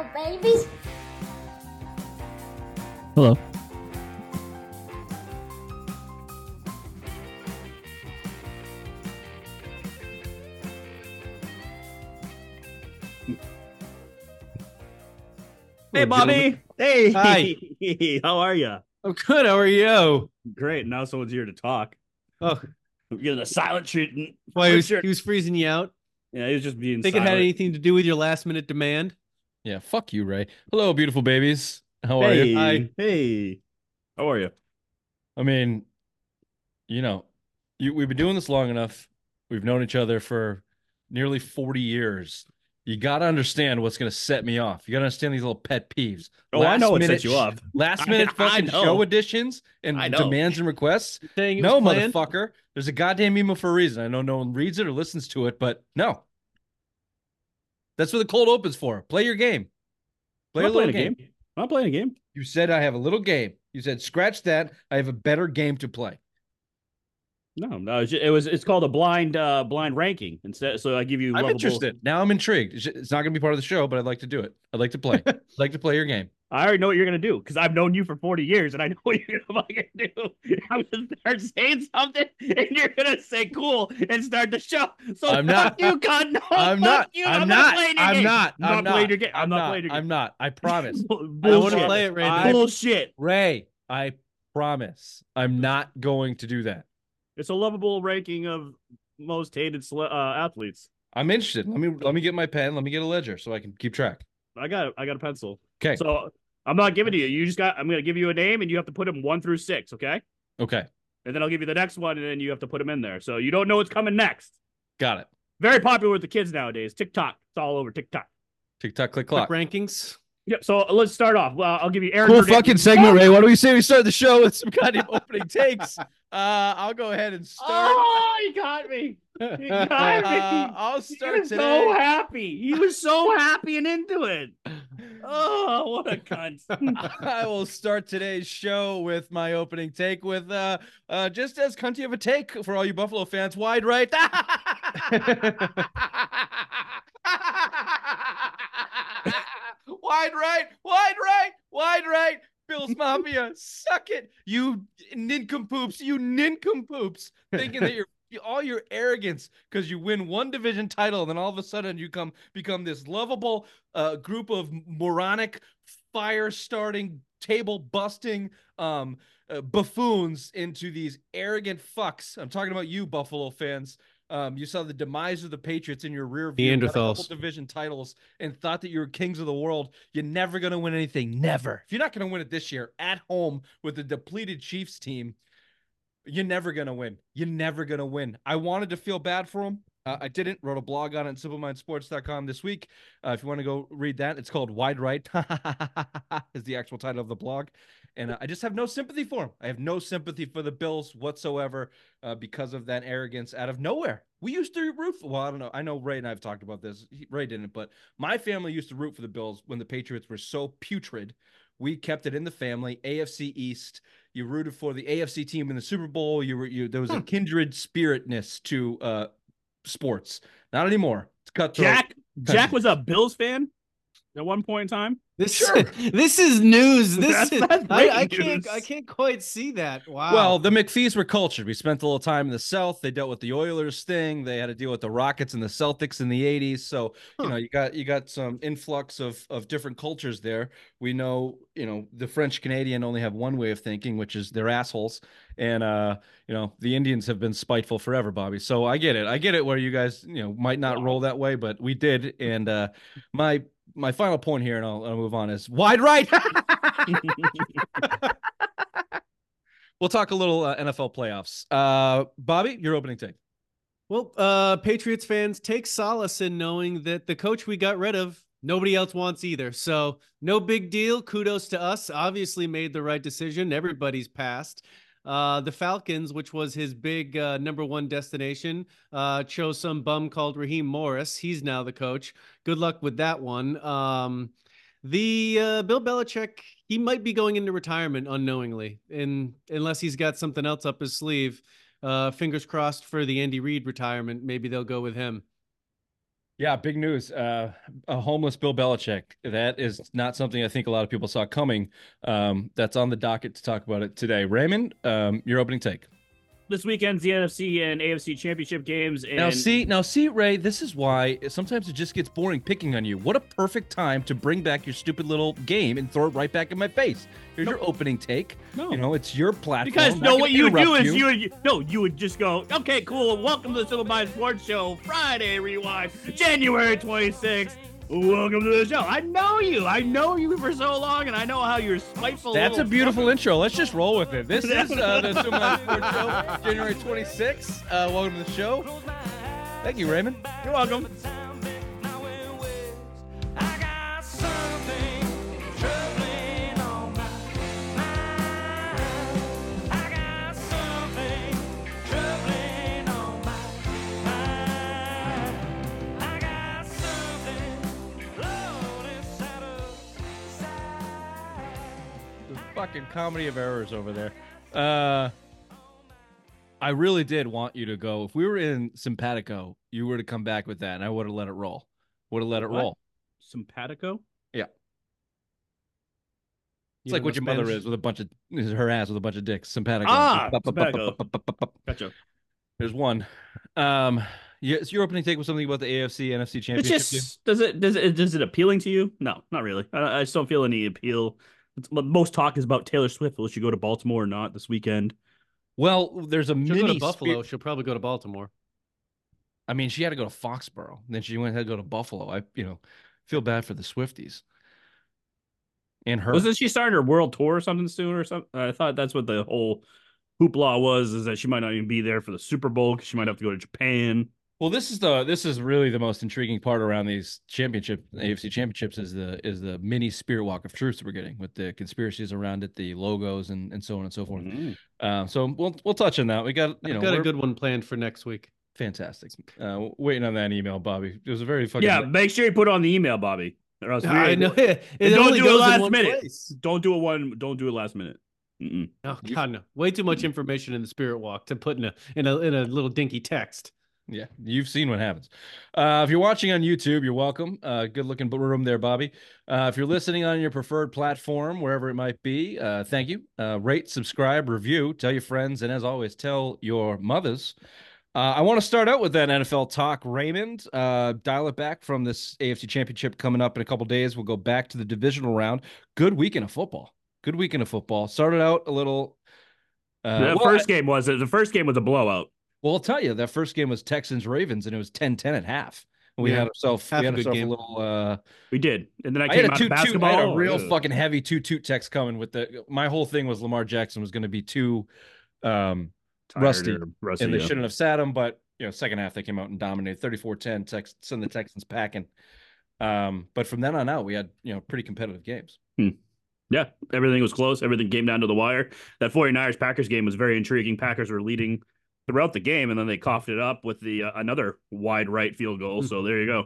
Buffalo babies. Hello. Hey, Bobby. Hey. Hi. How are you? I'm good. How are you? Great. Now someone's here to talk. Oh, I'm getting a silent treatment. why he was, he was freezing you out? Yeah, he was just being. Think it had anything to do with your last minute demand? Yeah, fuck you, Ray. Hello, beautiful babies. How are Hey. you? Hi. Hey. How are you? I mean, you know, you, we've been doing this long enough. We've known each other for nearly 40 years. You got to understand what's going to set me off. You got to understand these little pet peeves. Oh, I know what minute sets you sh- off. Last minute I fucking know. show additions and I demands and requests. Saying No, motherfucker. There's a goddamn email for a reason. I know no one reads it or listens to it, but no. That's what the cold open's for. Play your game. Play I'm a little playing a game. game. I'm playing a game. You said I have a little game. You said scratch that. I have a better game to play. No, no. It was. It's called a blind, uh, blind ranking. Instead, so I give you. I'm lovable- interested. Now I'm intrigued. It's it's not going to be part of the show, but I'd like to do it. I'd like to play. I'd like to play your game. I already know what you're gonna do because I've known you for 40 years and I know what you're gonna fucking do. I'm gonna start saying something and you're gonna say cool and start the show. So I'm fuck not. you, cunt. No, I'm not. You. I'm, I'm, not. I'm game. not. I'm not playing your game. I'm not playing your I'm not. I promise. Bullshit. I want to play it right I- now. Bullshit. Ray, I promise. I'm not going to do that. It's a lovable ranking of most hated uh, athletes. I'm interested. Let me let me get my pen. Let me get a ledger so I can keep track. I got I got a pencil. Okay. So I'm not giving to you. You just got. I'm gonna give you a name and you have to put them one through six. Okay. Okay. And then I'll give you the next one and then you have to put them in there. So you don't know what's coming next. Got it. Very popular with the kids nowadays. TikTok. It's all over TikTok. TikTok tock, click clock. rankings. Yep. So let's start off. Well, I'll give you Aaron. Cool Hernandez. fucking segment, Ray. Why don't we say we start the show with some kind of opening takes? Uh, I'll go ahead and start. Oh, he got me. He got me. Uh, I'll start He was today. so happy. He was so happy and into it. Oh, what a cunt. I will start today's show with my opening take with uh, uh just as cunty of a take for all you Buffalo fans. Wide right. Wide right, wide right, wide right. Bills Mafia, suck it, you nincompoops, you nincompoops, thinking that you're all your arrogance because you win one division title, and then all of a sudden you come become this lovable uh, group of moronic, fire starting, table busting um, uh, buffoons into these arrogant fucks. I'm talking about you, Buffalo fans. Um, you saw the demise of the Patriots in your rear view, got a couple Neanderthals. division titles, and thought that you were kings of the world. You're never going to win anything. Never. If you're not going to win it this year at home with a depleted Chiefs team, you're never going to win. You're never going to win. I wanted to feel bad for them. Uh, I didn't. Wrote a blog on it at simplemindsports.com this week. Uh, if you want to go read that, it's called Wide Right, is the actual title of the blog. And uh, I just have no sympathy for him. I have no sympathy for the Bills whatsoever uh, because of that arrogance out of nowhere. We used to root for, well, I don't know. I know Ray and I have talked about this. He, Ray didn't, but my family used to root for the Bills when the Patriots were so putrid. We kept it in the family. AFC East. You rooted for the AFC team in the Super Bowl. You were you. There was a kindred spiritness to uh, sports. Not anymore. It's cutthroat. Jack Jack was a Bills fan at one point in time. This Sure. this is news. This That's- is, that's I, I breaking can't. I can't quite see that. Wow. Well, the McPhees were cultured. We spent a little time in the South. They dealt with the Oilers thing. They had to deal with the Rockets and the Celtics in the '80s. So you know, you got you got some influx of of different cultures there. We know, you know, the French Canadian only have one way of thinking, which is they're assholes. And uh, you know, the Indians have been spiteful forever, Bobby. So I get it. I get it where you guys, you know, might not roll that way, but we did. And uh, my my final point here, and I'll, I'll move on, is wide right. we'll talk a little uh, NFL playoffs. Uh, Bobby, your opening take. well, uh, Patriots fans take solace in knowing that the coach we got rid of, nobody else wants either. So no big deal. Kudos to us. Obviously made the right decision. Everybody's passed. Uh, the Falcons, which was his big uh, number one destination, uh, chose some bum called Raheem Morris. He's now the coach. Good luck with that one. Um, the uh, Bill Belichick, he might be going into retirement unknowingly, and unless he's got something else up his sleeve. Uh, fingers crossed for the Andy Reid retirement. Maybe they'll go with him. Yeah, big news. Uh, a homeless Bill Belichick. That is not something I think a lot of people saw coming. Um, that's on the docket to talk about it today. Raymond, um, your opening take. This weekend's the NFC and AFC championship games. And Now see, now see, Ray. This is why sometimes it just gets boring picking on you. What a perfect time to bring back your stupid little game and throw it right back in my face. Here's your opening take. No. You know, it's your platform. Because no, what you would do is you would you, no, you would just go, okay, cool. Welcome to the Simple Mind Sports Show, Friday Rewind, January 26th. Welcome to the show. I know you. I know you for so long, and I know how you're spiteful. That's a beautiful fucker. intro. Let's just roll with it. This is uh, the Sports Show, January 26th. Uh, welcome to the show. Thank you, Raymond. You're welcome. Fucking comedy of errors over there. Uh, I really did want you to go. If we were in Simpatico, you were to come back with that, and I would have let it roll. Would have let it What? roll. Simpatico. Yeah. It's like what your mother is with a bunch of is her ass with a bunch of dicks. Simpatico. Ah, simpatico. Gotcha. There's one. Um, yes, your opening take was something about the AFC NFC championship. game? just does it does it does it appealing to you? No, not really. I, I just don't feel any appeal. It's, most talk is about Taylor Swift. Will she go to Baltimore or not this weekend? Well, there's a She'll mini go to Buffalo. spirit- She'll probably go to Baltimore. I mean, she had to go to Foxborough. Then she went had to go to Buffalo. I, you know, feel bad for the Swifties. And her. Wasn't she starting her world tour or something soon or something? I thought that's what the whole hoopla was. Is that she might not even be there for the Super Bowl because she might have to go to Japan. Well, this is the this is really the most intriguing part around these championship AFC championships is the is the mini spirit walk of truth that we're getting with the conspiracies around it, the logos and and so on and so forth. Um, so we'll we'll touch on that. We got you I've know got a good one planned for next week. fantastic. Uh, waiting on that email, Bobby. It was a very fucking Yeah, make sure you put it on the email, Bobby. Or else we- I know it. And don't only do it goes last minute. place. Don't do it one. Don't do it last minute. Mm-mm. Oh God, no! Way too much information in the spirit walk to put in a in a in a little dinky text. Yeah, you've seen what happens. Uh, if you're watching on YouTube, you're welcome. Uh, good looking room there, Bobby. Uh, if you're listening on your preferred platform, wherever it might be, uh, thank you. Uh, rate, subscribe, review, tell your friends, and as always, tell your mothers. Uh, I want to start out with that NFL talk, Raymond. Uh, dial it back from this AFC Championship coming up in a couple days. We'll go back to the divisional round. Good weekend of football. Good weekend of football. Started out a little. Uh, the well, first game was the first game was a blowout. Well, I'll tell you, that first game was Texans Ravens, and it was 10-10 at half. And we Yeah, had ourselves we a had good ourselves a game. little. Uh, We did, and then I I, came had a out two, of two, basketball. I had a real fucking heavy two toot text coming with the. My whole thing was Lamar Jackson was going to be too um, rusty, rusty. and they yeah. shouldn't have sat him. But you know, second half they came out and dominated 34-10, Tex, send the Texans packing. Um, but from then on out, we had you know pretty competitive games. Yeah, everything was close. Everything came down to the wire. That 49ers Packers game was very intriguing. Packers were leading throughout the game, and then they coughed it up with the uh, another wide right field goal. So there you go.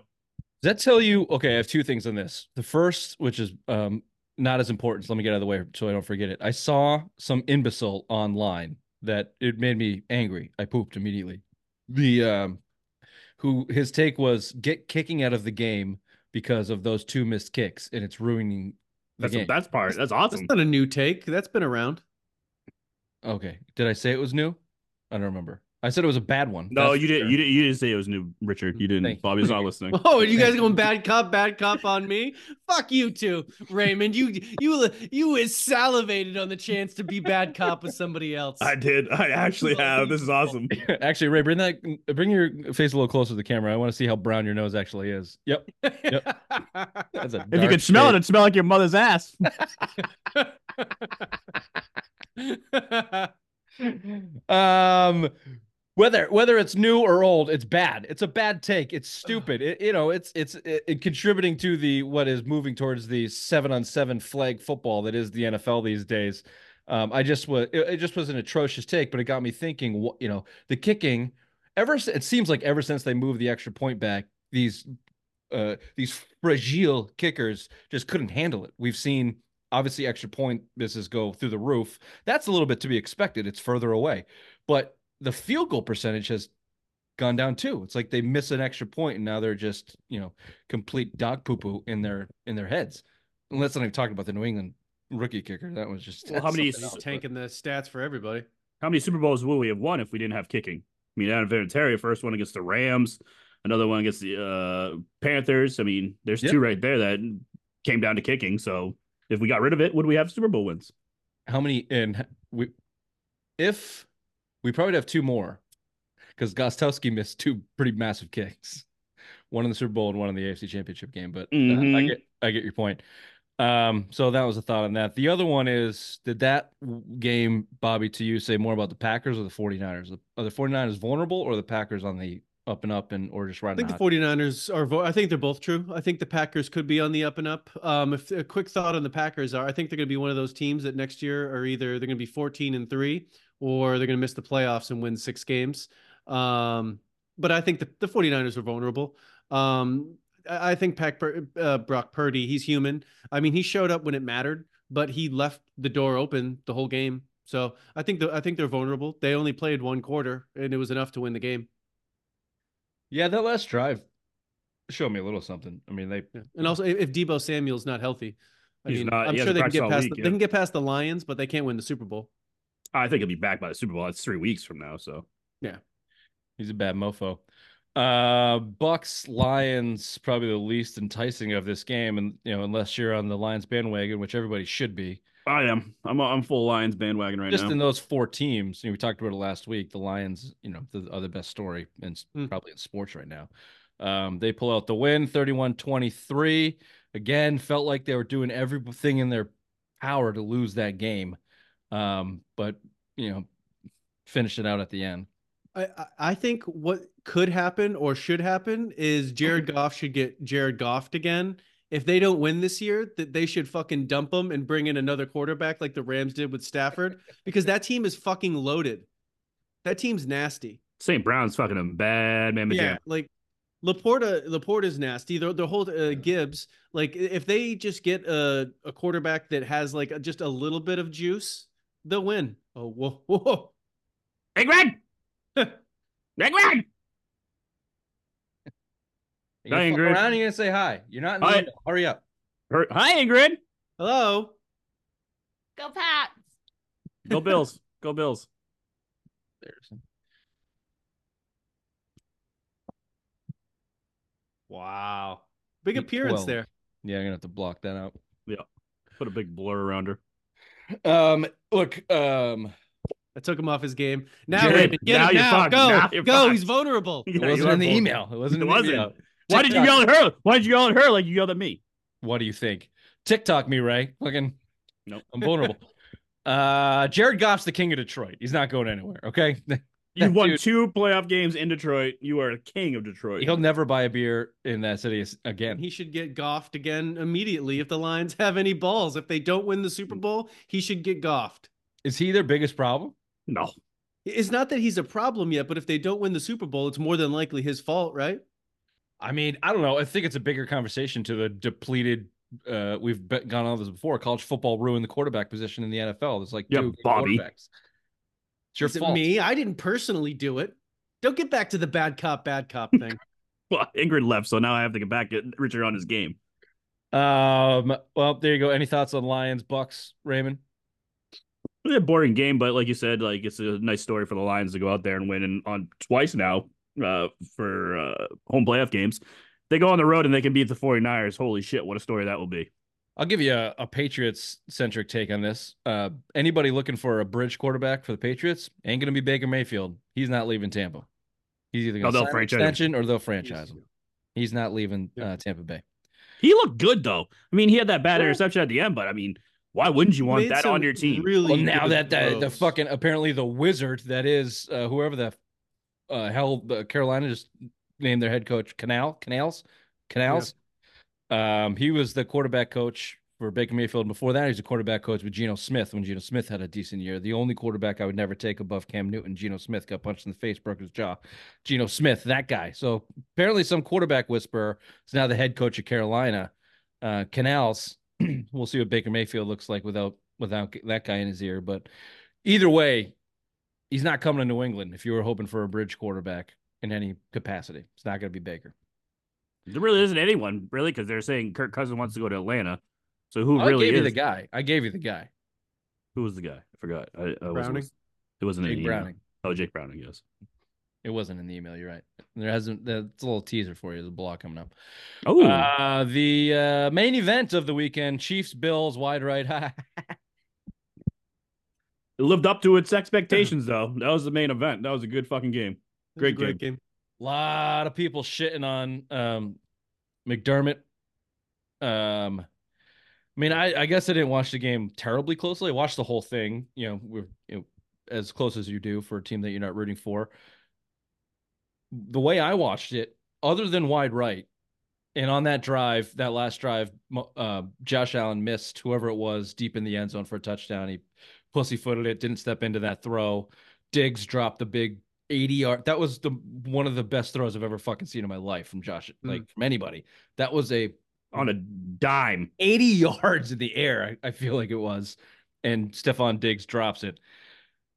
Does that tell you? Okay, I have two things on this. The first, which is um, not as important, so let me get out of the way so I don't forget it. I saw some imbecile online that it made me angry. I pooped immediately. The um, who his take was get kicking out of the game because of those two missed kicks, and it's ruining the That's game. that's part. That's awesome. That's not a new take. That's been around. okay, did I say it was new? I don't remember. I said it was a bad one. No, That's you didn't. sure. You didn't. You didn't say it was new, Richard. You didn't. you. Bobby's not listening. Oh, are you guys going bad cop, bad cop on me? Fuck you too, Raymond. You you you is salivated on the chance to be bad cop with somebody else. I did. I actually have. This is awesome. Actually, Ray, bring that, bring your face a little closer to the camera. I want to see how brown your nose actually is. Yep, that's a. If you could smell it, it'd smell like your mother's ass. um whether whether it's new or old it's bad. It's a bad take. It's stupid. It, you know it's it's it, it contributing to the what is moving towards the seven on seven flag football that is the nfl these days. Um i just was it, it just was an atrocious take but it got me thinking what you know the kicking ever it seems like ever since they moved the extra point back these uh these fragile kickers just couldn't handle it. We've seen obviously extra point misses go through the roof that's a little bit to be expected it's further away but the field goal percentage has gone down too. It's like they miss an extra point and now they're just, you know, complete dog poo poo in their in their heads. And let's not even talk about the New England rookie kicker. That was just Well, how many something else, but- tanking the stats for everybody. How many Super Bowls would we have won if we didn't have kicking? I mean, Adam Vinatieri, first one against the Rams, another one against the uh, Panthers. I mean, there's Yeah. two right there that came down to kicking. So if we got rid of it, would we have Super Bowl wins? how many and we if we probably have two more because Gostkowski missed two pretty massive kicks, one in the Super Bowl and one in the AFC Championship game. But uh, I get I get your point. Um, so that was a thought on that. The other one is did that game, Bobby, to you say more about the Packers or the 49ers? Are the 49ers vulnerable or the Packers on the up and up and or just right. I think the the hot? 49ers are, vo- I think they're both true. I think the Packers could be on the up and up. Um, if a quick thought on the Packers are, I think they're going to be one of those teams that next year are either they're going to be 14 and three or they're going to miss the playoffs and win six games. Um, but I think the, the 49ers are vulnerable. Um, I I think Pack, uh, Brock Purdy, he's human. I mean, he showed up when it mattered, but he left the door open the whole game. So I think the, I think they're vulnerable. They only played one quarter and it was enough to win the game. Yeah, that last drive showed me a little something. I mean, they Yeah. And also, if if Deebo Samuel's not healthy, I He's mean, not- I'm sure they can get past. week, the, yeah. They can get past the Lions, but they can't win the Super Bowl. I think he'll be back by the Super Bowl. That's three weeks from now. So yeah. He's a bad mofo. Uh Bucks Lions probably the least enticing of this game, and you know unless you're on the Lions bandwagon, which everybody should be. I am. I'm I'm full Lions bandwagon right Just now. Just in those four teams, you know, we talked about it last week. The Lions, you know, the other best story and Hmm. probably in sports right now. Um, they pull out the win, 31-23. Again, felt like they were doing everything in their power to lose that game. Um, but you know, finished it out at the end. I, I- I think what could happen or should happen is Jared Goff should get Jared Goffed again. If they don't win this year, that they should fucking dump them and bring in another quarterback like the Rams did with Stafford, because that team is fucking loaded. That team's nasty. St. Brown's fucking a bad man. Yeah, like LaPorta. LaPorta's nasty. The the whole uh, Gibbs. Like if they just get a a quarterback that has like a, just a little bit of juice, they'll win. Oh whoa whoa. Hey, Greg. Greg, Greg. You're Hi, gonna fuck Ingrid. around, you're gonna say hi. You're not in the Hi. window. Hurry up. Hi, Ingrid. Hello. Go Pats. Go Bills. Go Bills. There's Wow. Big Big appearance 12. there. yeah, I'm gonna have to block that out. Yeah. Put a big blur around her. Um, look, um, I took him off his game. Now, Jared, Raymond, get now him you're now. fucked. Go, Now you're go. fucked. He's vulnerable. it wasn't in the email. It wasn't. It in the wasn't. Email. Why did you TikTok- yell at her? Why did you yell at her like you yelled at me? What do you think? TikTok me, Ray. Fucking, Nope. I'm vulnerable. uh, Jared Goff's the king of Detroit. He's not going anywhere. Okay, You won dude- two playoff games in Detroit. You are a king of Detroit. he'll never buy a beer in that city again. He should get goffed again immediately if the Lions have any balls. If they don't win the Super Bowl, he should get goffed. Is he their biggest problem? no. It's not that he's a problem yet, but if they don't win the Super Bowl, it's more than likely his fault, right? I mean, I don't know. I think it's a bigger conversation to the depleted. Uh, we've be- gone on this before. College football ruined the quarterback position in the NFL. It's like Yeah, Bobby. quarterbacks. It's your Is it fault. me? I didn't personally do it. Don't get back to the bad cop, bad cop thing. Well, Ingrid left, so now I have to get back at Richard on his game. Um. Well, there you go. Any thoughts on Lions, Bucks, Raymond? It a boring game, but like you said, like it's a nice story for the Lions to go out there and win and on twice now uh, for uh, home playoff games. They go on the road and they can beat the 49ers. Holy shit, what a story that will be. I'll give you a, a Patriots centric take on this. Uh, anybody looking for a bridge quarterback for the Patriots ain't going to be Baker Mayfield. He's not leaving Tampa. He's either going to they'll sign an franchise him. extension or they'll franchise him. He's not leaving Yeah. uh, Tampa Bay. He looked good though. I mean, he had that bad interception at the end, but I mean, why wouldn't you want that on your team? Really Well, now good that the, the fucking apparently the wizard that is uh, whoever the uh, hell uh, Carolina just named their head coach Canal Canales Canales. Um, he was the quarterback coach for Baker Mayfield. Before that, he was a quarterback coach with Geno Smith when Geno Smith had a decent year. The only quarterback I would never take above Cam Newton. Geno Smith got punched in the face, broke his jaw. Geno Smith, that guy. So apparently, some quarterback whisperer is now the head coach of Carolina. Uh, Canales. we'll see what Baker Mayfield looks like without without that guy in his ear. But either way, he's not coming to New England. If you were hoping for a bridge quarterback, in any capacity. It's not going to be Baker. There really isn't anyone really because they're saying Kirk Cousins wants to go to Atlanta. So who I really gave is you the guy. I gave you the guy. Who was the guy? I forgot. I, I wasn't- Browning? It wasn't in Jake email. Browning. Oh, Jake Browning. Yes. It wasn't in the email. You're right. There hasn't. That's a little teaser for you. There's a block coming up. Oh, Uh, the uh, main event of the weekend: Chiefs Bills wide right. it lived up to its expectations though. That was the main event. That was a good fucking game. It was a Great great game. A lot of people shitting on um, McDermott. Um, I mean, I, I guess I didn't watch the game terribly closely. I watched the whole thing. You know, we're you know, as close as you do for a team that you're not rooting for. The way I watched it, other than wide right, and on that drive, that last drive, uh, Josh Allen missed whoever it was deep in the end zone for a touchdown. He pussyfooted it, didn't step into that throw. Diggs dropped the big 80 yard. That was the one of the best throws I've ever fucking seen in my life from Josh, mm. like from anybody. That was a On a dime. 80 yards in the air, I, I feel like it was. And Stefon Diggs drops it.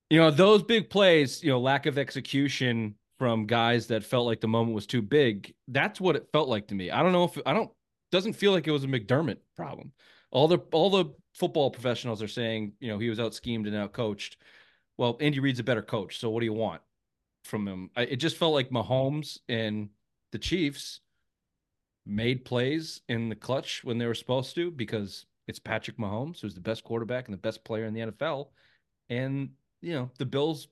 You know, those big plays, you know, lack of execution from guys that felt like the moment was too big. That's what it felt like to me. I don't know if I don't doesn't feel like it was a McDermott problem. All the all the football professionals are saying, you know, he was out schemed and out coached. Well, Andy Reid's a better coach, so what do you want from him? I, it just felt like Mahomes and the Chiefs made plays in the clutch when they were supposed to because it's Patrick Mahomes, who's the best quarterback and the best player in the NFL. And, you know, the Bills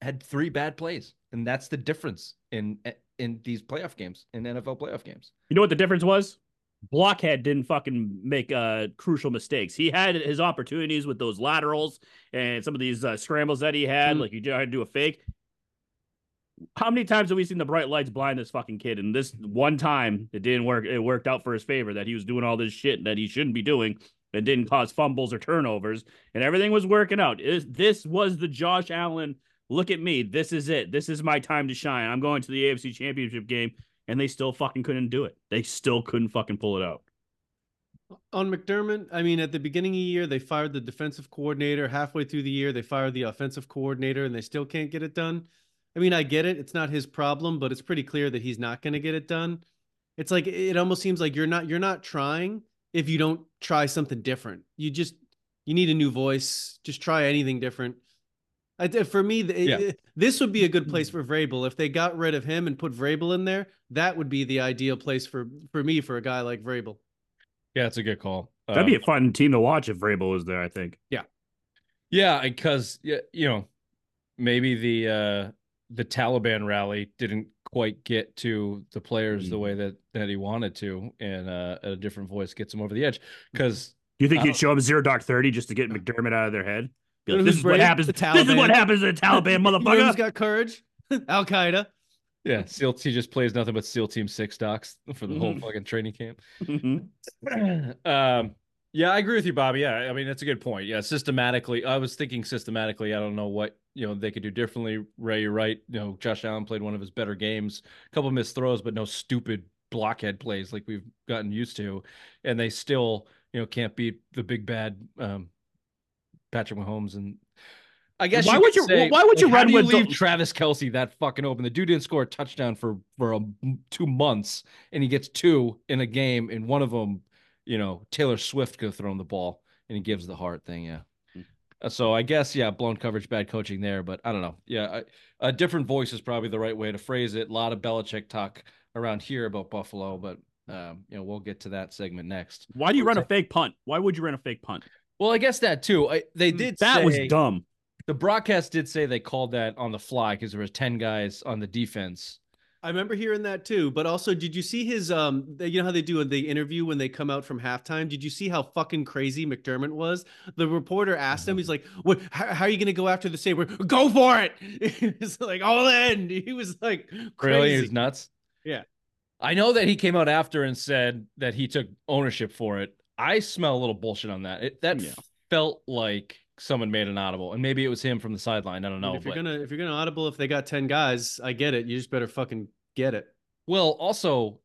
had three bad plays. And that's the difference in in these playoff games, in NFL playoff games. You know what the difference was? Blockhead didn't fucking make uh crucial mistakes. He had his opportunities with those laterals and some of these uh, scrambles that he had, Mhm. like he tried to do a fake. How many times have we seen the bright lights blind this fucking kid? And this one time it didn't work. It worked out for his favor that he was doing all this shit that he shouldn't be doing and didn't cause fumbles or turnovers, and everything was working out. Is this was the Josh Allen? Look at me. This is it. This is my time to shine. I'm going to the AFC Championship game and they still fucking couldn't do it. They still couldn't fucking pull it out. On McDermott, I mean, at the beginning of the year, they fired the defensive coordinator. Halfway through the year, they fired the offensive coordinator, and they still can't get it done. I mean, I get it; it's not his problem, but it's pretty clear that he's not going to get it done. It's like it almost seems like you're not you're not trying if you don't try something different. You just you need a new voice. Just try anything different. I, for me, the, Yeah. it- this would be a good place for Vrabel if they got rid of him and put Vrabel in there. That would be the ideal place for for me for a guy like Vrabel. Yeah, it's a good call. That'd be Um, a fun team to watch if Vrabel was there. I think. Yeah, Yeah, because yeah, you know, maybe the uh the Taliban rally didn't quite get to the players the way that that he wanted to, and uh a different voice gets him over the edge. Because Do you think I he'd show up zero dark thirty just to get McDermott out of their head? Be You like, know this who's is what brave? happens. The This is what happens to the Taliban, You know who's motherfucker. got courage? Al Qaeda. yeah, SEAL he just plays nothing but SEAL Team Six docs for the whole Mhm. fucking training camp. Mhm. um, yeah, I agree with you, Bobby. Yeah, I mean that's a good point. Yeah, systematically, I was thinking systematically. I don't know what you know they could do differently. Ray, you're right. You know, Josh Allen played one of his better games. A couple missed throws, but no stupid blockhead plays like we've gotten used to. And they still, you know, can't beat the big bad um, Patrick Mahomes. And I guess Why you would you- say, why would you like, run do you with the- leave Travis Kelce that fucking open? The dude didn't score a touchdown for for a, two months, and he gets two in a game, and one of them you know, Taylor Swift could have thrown the ball and he gives the heart thing. Yeah. Hmm. Uh, So I guess, yeah, blown coverage, bad coaching there, but I don't know. Yeah. I, a different voice is probably the right way to phrase it. A lot of Belichick talk around here about Buffalo, but, um, you know, we'll get to that segment next. Why do you run a fake punt? Why would you run a fake punt? Well, I guess that too. I, they did Mm, That was dumb. The broadcast did say they called that on the fly because there was 10 guys on the defense. I remember hearing that too. But also, did you see his um? the- You know how they do in the interview when they come out from halftime. Did you see how fucking crazy McDermott was? The reporter asked him. He's like, "What? How, how are you gonna go after the saber? Go for it!" It's like all in. He was like Really? crazy. He's nuts. Yeah. I know that he came out after and said that he took ownership for it. I smell a little bullshit on that. It, that Yeah. felt like someone made an audible, and maybe it was him from the sideline. I don't know. mean, if you're but- gonna if you're gonna audible, if they got ten guys, I get it. You just better fucking get it. Well, also,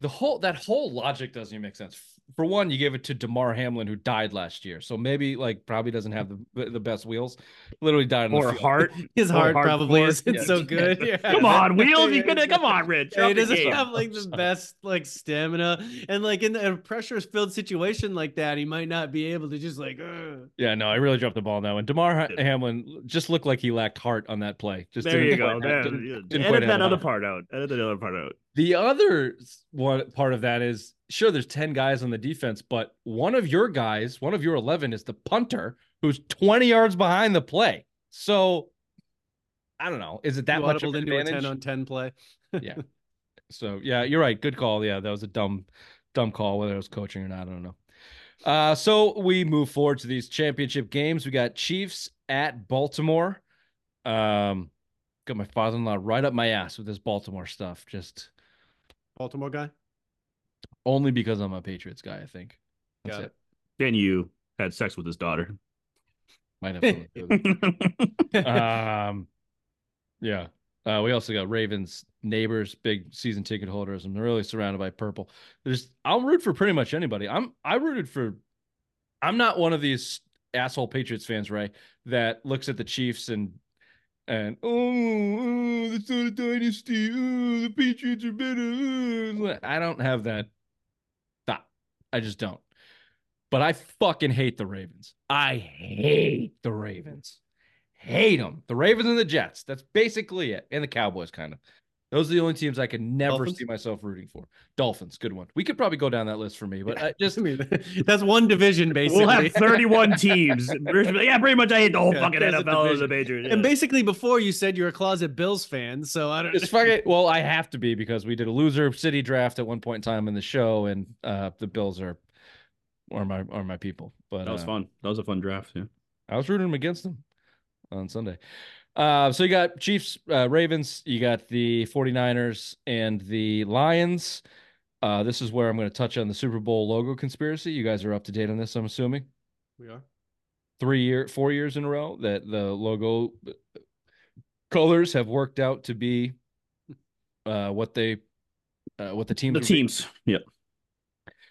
the whole that whole logic doesn't even make sense. For one, you gave it to Damar Hamlin, who died last year, so maybe like probably doesn't have the the best wheels. Literally died Or heart. His Or heart probably isn't Yeah, so good. Yeah. Come on, wheels. You could come on, Rich. He doesn't game. have like the best like stamina, and like in a pressure-filled situation like that, he might not be able to just like. "Ugh." Yeah, no, I really dropped the ball now. And one. Damar Hamlin just looked like he lacked heart on that play. Just There you go. have- There, didn't- didn't Edit that other part out. Edit the other part out. The other one part of that is sure there's 10 guys on the defense, but one of your guys, one of your 11 is the punter who's 20 yards behind the play. So I don't know. Is it that You much of an into a ten on ten play. yeah. So yeah, you're right. Good call. Yeah, that was a dumb, dumb call, whether it was coaching or not. I don't know. Uh, so we move forward to these championship games. We got Chiefs at Baltimore. Um, got my father-in-law right up my ass with this Baltimore stuff. Just Baltimore guy. only because I'm a Patriots guy. I think that's Got it. it. Then you had sex with his daughter. Might have to do with it. um, yeah. Uh, we also got Ravens neighbors, big season ticket holders. I'm really surrounded by purple. There's I'll root for pretty much anybody. I'm I rooted for. I'm not one of these asshole Patriots fans, right? That looks at the Chiefs and and oh, oh not a dynasty. Oh, the Patriots are better. Oh." I don't have that. Stop. I just don't. But I fucking hate the Ravens. I hate the Ravens. Hate them. The Ravens and the Jets. That's basically it. And the Cowboys, kind of. Those are the only teams I can never Dolphins? see myself rooting for. Dolphins, good one. We could probably go down that list for me, but I just I mean, that's one division basically. We'll have 31 teams. yeah, pretty much. I hate the whole Yeah, fucking NFL as a division. Patriots. And basically, before you said you're a closet Bills fan, so I don't. just fuck it. Well, I have to be because we did a loser city draft at one point in time in the show, and uh the Bills are are my are my people. But that was uh, fun. That was a fun draft. Yeah. I was rooting them against them on Sunday. Uh, so you got Chiefs, uh, Ravens, you got the 49ers and the Lions. Uh, this is where I'm going to touch on the Super Bowl logo conspiracy. You guys are up to date on this, I'm assuming. We are. Three year, four years in a row that the logo uh, colors have worked out to be uh, what they, uh, what the teams. The were- teams. Yeah.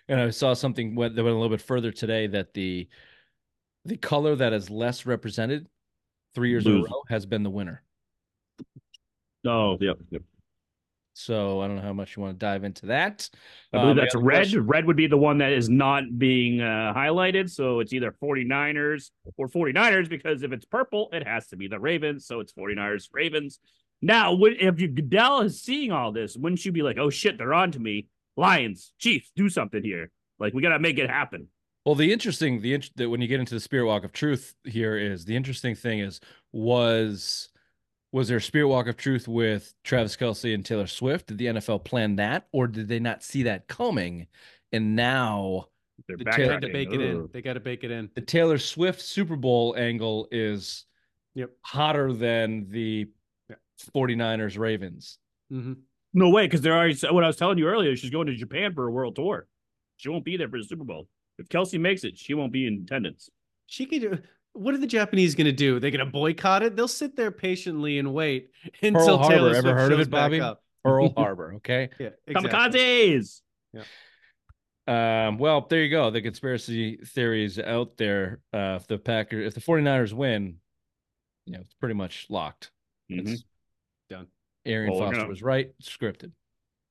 And I saw something went, that went a little bit further today that the, the color that is less represented three years in a row has been the winner. Oh, yep. yep. So I don't know how much you want to dive into that. I believe Um, that's red. question- Red would be the one that is not being uh, highlighted. So it's either 49ers or 49ers because if it's purple, it has to be the Ravens. So it's 49ers, Ravens. Now, if you, Goodell is seeing all this, wouldn't you be like, oh shit, they're on to me? Lions, Chiefs, do something here. Like, we got to make it happen. Well, the interesting, the that when you get into the Spirit Walk of Truth here is the interesting thing is was was there a Spirit Walk of Truth with Travis Kelce and Taylor Swift? Did the NFL plan that, or did they not see that coming? And now They're The They Taylor- to backtracking. bake it in. They got to bake it in. the Taylor Swift Super Bowl angle is Yep. hotter than the Yeah. 49ers Ravens. hmm No way, because they're already, what I was telling you earlier, she's going to Japan for a world tour. She won't be there for the Super Bowl. If Kelce makes it, she won't be in attendance. She could. What are the Japanese going to do? They're going to boycott it. They'll sit there patiently and wait until Harbor, Taylor ever Swift heard of it, Bobby? up. Pearl Harbor, okay? Yeah, exactly. Kamikazes! Um, well, there you go. The conspiracy theories out there. Uh, if the Packers, if the 49ers win, you know, it's pretty much locked. Mhm. It's Done. Arian Well, Foster gonna- was right. Scripted.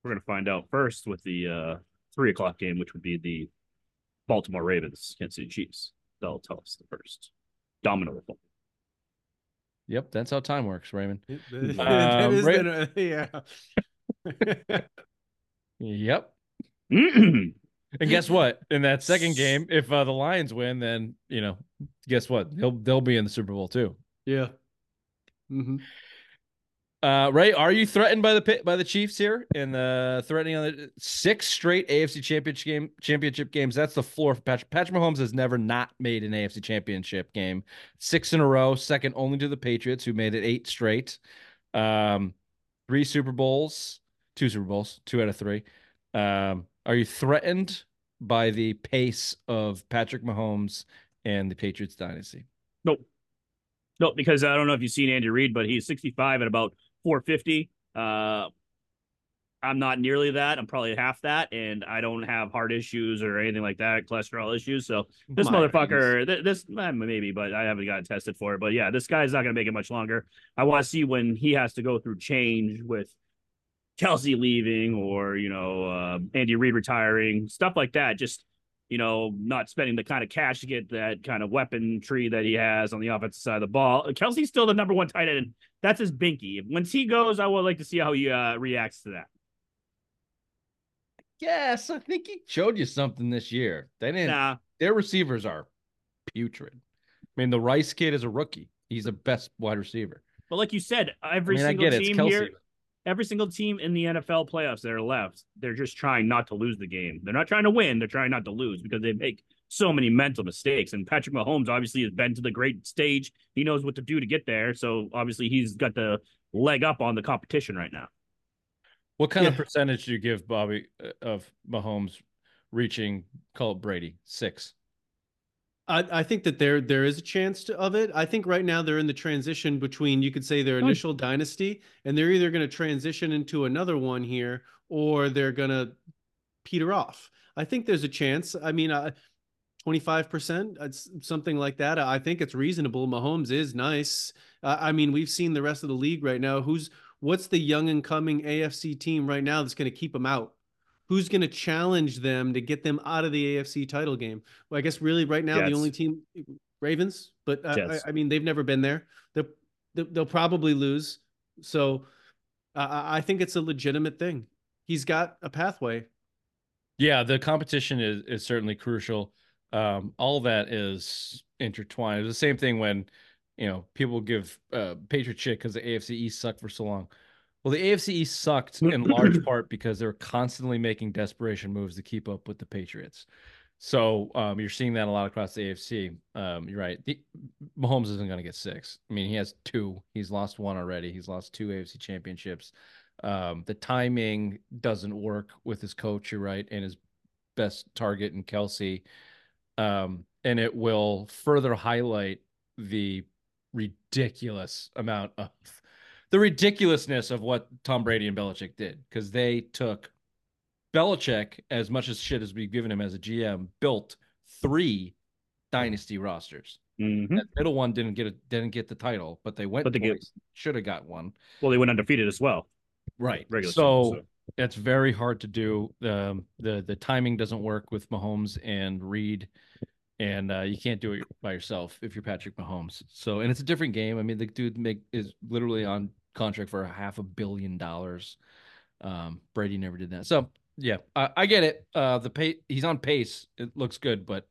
We're going to find out first with the uh, three o'clock game, which would be the Baltimore Ravens, Kansas City Chiefs. They'll tell us the first domino effect. Yep, that's how time works, Raymond. that Um, is Ra- gonna- yeah. Yep. And guess what? In that second game, if uh, the Lions win, then you know, guess what? They'll they'll be in the Super Bowl too. yeah. hmm Uh, Ray, are you threatened by the by the Chiefs here in the threatening on the six straight AFC championship game championship games? That's the floor for Patrick. Patrick Mahomes has never not made an AFC championship game. Six in a row, second only to the Patriots, who made it eight straight. Um, three Super Bowls, two Super Bowls, two out of three. Um, are you threatened by the pace of Patrick Mahomes and the Patriots dynasty? Nope. Nope, because I don't know if you've seen Andy Reid, but he's 65 at about 450. Uh, I'm not nearly that. I'm probably half that, and I don't have heart issues or anything like that, cholesterol issues. So this My motherfucker, th- this eh, maybe, but I haven't gotten tested for it. But yeah, this guy's not gonna make it much longer. I want to see when he has to go through change with Kelce leaving or you know uh, Andy Reid retiring, stuff like that. Just you know, not spending the kind of cash to get that kind of weapon tree that he has on the offensive side of the ball. Kelce's still the number one tight end. That's his binky. Once he goes, I would like to see how he uh, reacts to that. Yes, I think he showed you something this year. They didn't. Nah, Their receivers are putrid. I mean, the Rice kid is a rookie. He's the best wide receiver. but like you said, I every mean, I single get it. Team here, every single team in the NFL playoffs that are left, they're just trying not to lose the game. They're not trying to win. They're trying not to lose because they make so many mental mistakes. And Patrick Mahomes obviously has been to the great stage. He knows what to do to get there. So obviously he's got the leg up on the competition right now. What kind of percentage do you give Bobby uh, of Mahomes reaching call it Brady? Six. I, I think that there there is a chance to, of it. I think right now they're in the transition between you could say their Good. initial dynasty, and they're either going to transition into another one here, or they're going to peter off. I think there's a chance. I mean, uh, twenty five percent, uh, something like that. I think it's reasonable. Mahomes is nice. Uh, I mean, we've seen the rest of the league right now. Who's what's the young and coming AFC team right now that's going to keep them out? Who's going to challenge them to get them out of the AFC title game? Well, I guess really right now Jets. the only team Ravens, but uh, I, I mean they've never been there. They'll they'll, probably lose. So uh, I I think it's a legitimate thing. He's got a pathway. Yeah, the competition is is certainly crucial. Um, all that is intertwined. It's the same thing when you know people give uh, Patriot shit because the AFC East sucked for so long. Well, the AFC East sucked in large part because they were constantly making desperation moves to keep up with the Patriots. So um, you're seeing that a lot across the AFC. Um, you're right. The, Mahomes isn't going to get six. I mean, he has two. He's lost one already. He's lost two AFC championships. Um, the timing doesn't work with his coach. You're right, and his best target in Kelce. Um, and it will further highlight the ridiculous amount of the ridiculousness of what Tom Brady and Belichick did because they took Belichick, as much as shit as we've given him as a GM, built three dynasty rosters. Mhm. That middle one didn't get it, didn't get the title, but they went But they Should have got one. Well, they went undefeated as well. Right. Regular so, season, it's very hard to do. Um, the the timing doesn't work with Mahomes and Reid, and uh, you can't do it by yourself if you're Patrick Mahomes. So, and it's a different game. I mean, the dude make is literally on contract for a half a billion dollars. Um, Brady never did that. So, yeah, I, I get it. Uh, the pay he's on pace. It looks good, but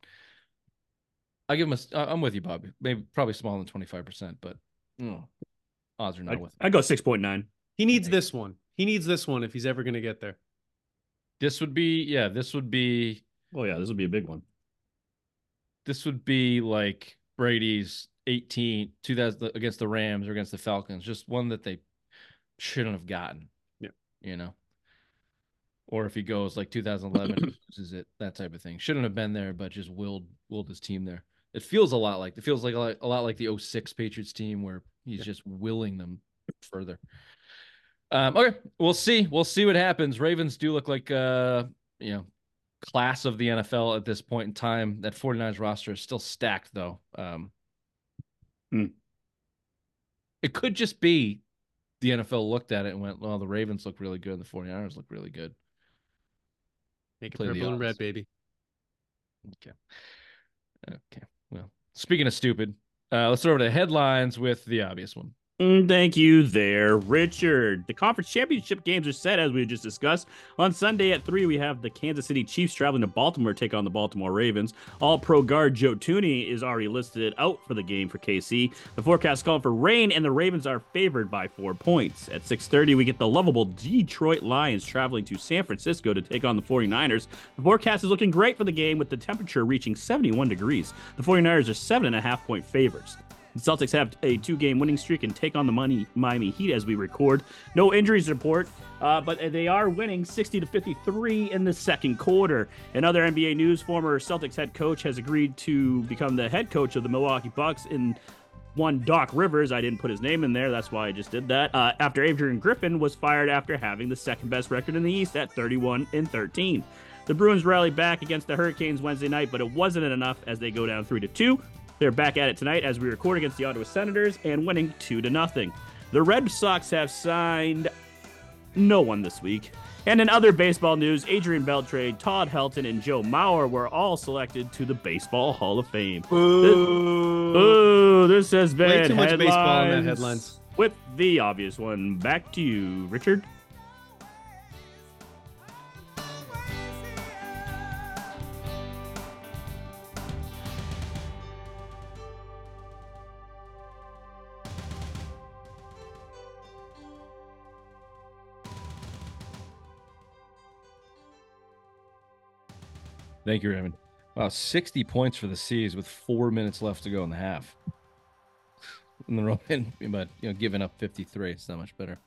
I give him a. s- I- I'm with you, Bobby. Maybe probably smaller than twenty five percent, but mm, odds are not I, with. I go six point nine. He needs this one. He needs this one if he's ever going to get there. This would be yeah. This would be Oh yeah, this would be a big one. This would be like Brady's 18 2000 against the Rams or against the Falcons, just one that they shouldn't have gotten. Yeah. You know. Or if he goes like 2011 loses it, that type of thing. Shouldn't have been there, but just willed willed his team there. It feels a lot like it feels like a lot, a lot like the 06 Patriots team where he's just willing them further. Um, okay, we'll see. We'll see what happens. Ravens do look like uh, you know, class of the NFL at this point in time. That 49ers roster is still stacked though. Um, Hmm. It could just be the NFL looked at it and went, well, the Ravens look really good and the 49ers look really good. Make it Play the purple and red, baby. Okay. Okay. Well, speaking of stupid, uh, let's throw over to headlines with the obvious one. Mm, Thank you there, Richard. The conference championship games are set, as we just discussed. On Sunday at 3, we have the Kansas City Chiefs traveling to Baltimore to take on the Baltimore Ravens. All pro guard Joe Thuney is already listed out for the game for KC. The forecast calling for rain, and the Ravens are favored by four points. At 6.30, we get the lovable Detroit Lions traveling to San Francisco to take on the 49ers. The forecast is looking great for the game, with the temperature reaching 71 degrees. The 49ers are 7.5 point favorites. The Celtics have a two-game winning streak and take on the money Miami Heat as we record. No injuries report, uh, but they are winning 60 to 53 in the second quarter. In other NBA news, former Celtics head coach has agreed to become the head coach of the Milwaukee Bucks in one Doc Rivers. I didn't put his name in there. That's why I just did that. Uh, after Adrian Griffin was fired after having the second best record in the East at 31 and 13. The Bruins rallied back against the Hurricanes Wednesday night, but it wasn't enough as they go down three to two. They're back at it tonight as we record against the Ottawa Senators and winning two to nothing. The Red Sox have signed no one this week. And in other baseball news, Adrian Beltre, Todd Helton, and Joe Mauer were all selected to the Baseball Hall of Fame. Boo. Ooh, this has been Way too much baseball in that headlines. With the obvious one, back to you, Richard. Thank you, Raymond. Wow, 60 points for the Seas with four minutes left to go in the half. In the Roman, but you know, giving up 53, it's not much better.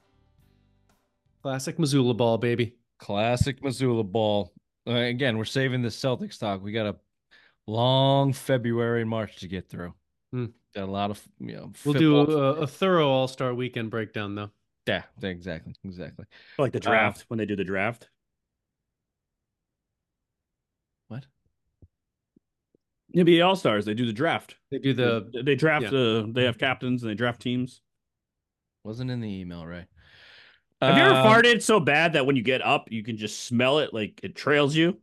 Classic Mazzulla ball, baby. Classic Mazzulla ball. Uh, again, we're saving the Celtics talk. We got a long February and March to get through. Hmm. Got a lot of you know. We'll do a, a thorough All Star Weekend breakdown, though. yeah, exactly, exactly. Like the draft, when they do the draft. NBA All Stars, they do the draft. They do the they, they draft. Uh, they have captains and they draft teams. Wasn't in the email, right? Have you ever Um, farted so bad that when you get up, you can just smell it like it trails you?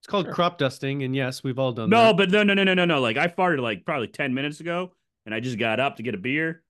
It's called Sure. crop dusting, and yes, we've all done No, that. but no, no, no, no, no, no. Like I farted like probably ten minutes ago, and I just got up to get a beer.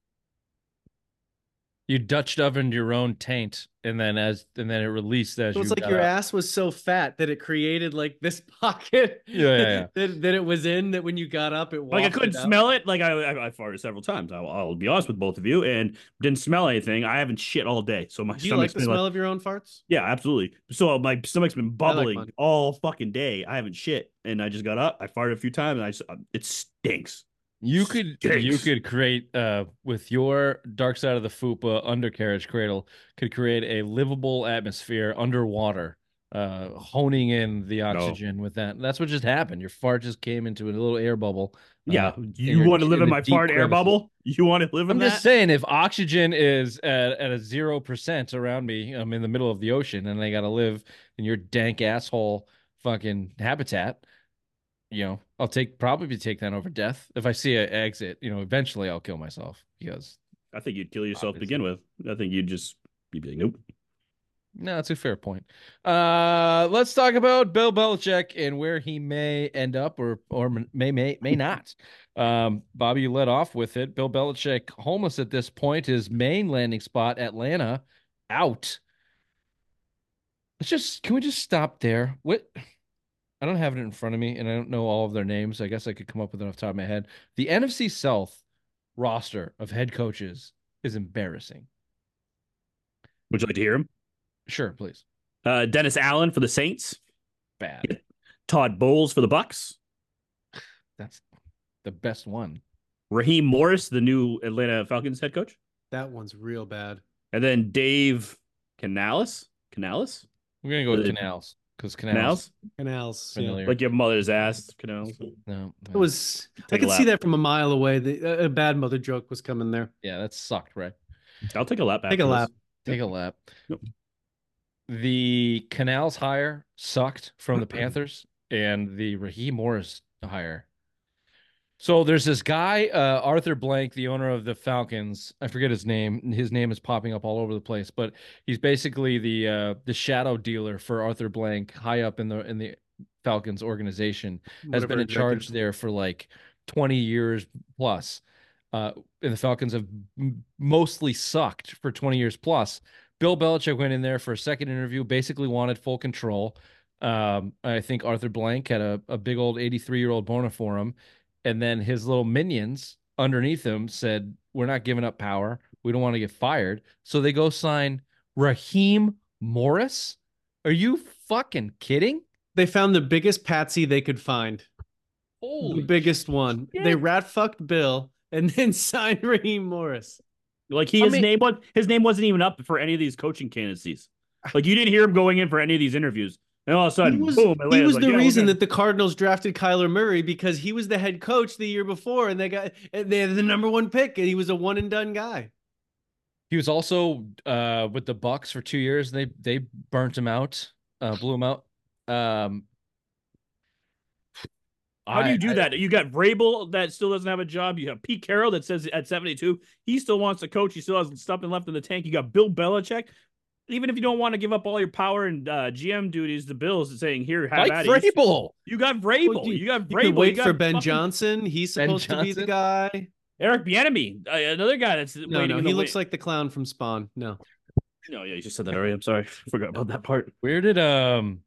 You Dutch ovened your own taint, and then as and then it released as So you. it's like got your up. ass was so fat that it created like this pocket. Yeah, yeah, yeah. that, that it was in that when you got up, it was Like I couldn't out. smell it. Like I, I, I farted several times. I'll, I'll be honest with both of you, and didn't smell anything. I haven't shit all day, so my Do you like the smell like, of your own farts? yeah, absolutely. So my stomach's been bubbling mine. all fucking day. I haven't shit, and I just got up. I farted a few times, and I just, uh, it stinks. You could you could create uh with your dark side of the fupa undercarriage cradle could create a livable atmosphere underwater, uh honing in the oxygen with that. That's what just happened. Your fart just came into a little air bubble. Yeah, uh, you want to live in in my fart air bubble? You want to live in I'm that? just saying, if oxygen is at, at a zero percent around me, I'm in the middle of the ocean, and I got to live in your dank asshole fucking habitat. You know, I'll take probably take that over death. If I see an exit, you know, eventually I'll kill myself because I think you'd kill yourself to begin with. I think you'd just you'd be like, nope. no, that's a fair point. Uh, let's talk about Bill Belichick and where he may end up, or or may may may not. Um, Bobby, you led off with it. Bill Belichick, homeless at this point, his main landing spot, Atlanta, out. Let's just can we just stop there? What I don't have it in front of me, and I don't know all of their names. I guess I could come up with it off the top of my head. The NFC South roster of head coaches is embarrassing. Would you like to hear him? Sure, please. Uh, Dennis Allen for the Saints. Bad. Todd Bowles for the Bucs. That's the best one. Raheem Morris, the new Atlanta Falcons head coach, That one's real bad. and then Dave Canales. Canales. We're gonna go with Uh, Canals because Canals. Canals. Canals. Yeah. Familiar. Like your mother's ass. Canals. no, It was. I Take a could see lap. that from a mile away. The, a- a bad mother joke was coming there. yeah, that sucked, right? I'll take a lap. Take a after lap. this. Take a lap. Yep. The Canals hire sucked from the Panthers, and the Raheem Morris hire. So there's this guy, uh, Arthur Blank, the owner of the Falcons. I forget his name. His name is popping up all over the place, but he's basically the uh, the shadow dealer for Arthur Blank, high up in the in the Falcons organization. has Whatever been in charge executive- there for like 20 years plus. Uh, and the Falcons have mostly sucked for 20 years plus. Bill Belichick went in there for a second interview, basically wanted full control. Um, I think Arthur Blank had a, a big old 83 year old boner for him. And then his little minions underneath him said, We're not giving up power. We don't want to get fired. So they go sign Raheem Morris. Are you fucking kidding? They found the biggest patsy they could find. Holy the biggest one. They shit. rat fucked Bill and then signed Raheem Morris. Like he, I his mean- name was his name wasn't even up for any of these coaching candidacies. Like you didn't hear him going in for any of these interviews. And all of a sudden, he was, boom! he was like, the "Yeah, reason that the Cardinals drafted Kyler Murray because he was the head coach the year before, and they got and they had the number one pick, and he was a one and done guy. He was also uh, with the Bucs for two years. They they burnt him out, uh, blew him out. Um, How do you do I- that? You got Vrabel that still doesn't have a job. You have Pete Carroll that says at 72 he still wants to coach. He still has something left in the tank. You got Bill Belichick. Even if you don't want to give up all your power and uh, GM duties, the Bills is saying here, have Mike at. Vrabel. You got Vrabel. Well, you, got You Vrabel. could wait you got for Ben fucking Johnson. He's Ben supposed to be the guy. Eric Bieniemy, uh, another guy that's No, waiting. no, he the looks wait- like the clown from Spawn. No, No, yeah, you just said that already. I'm sorry, forgot about that part. Where did um?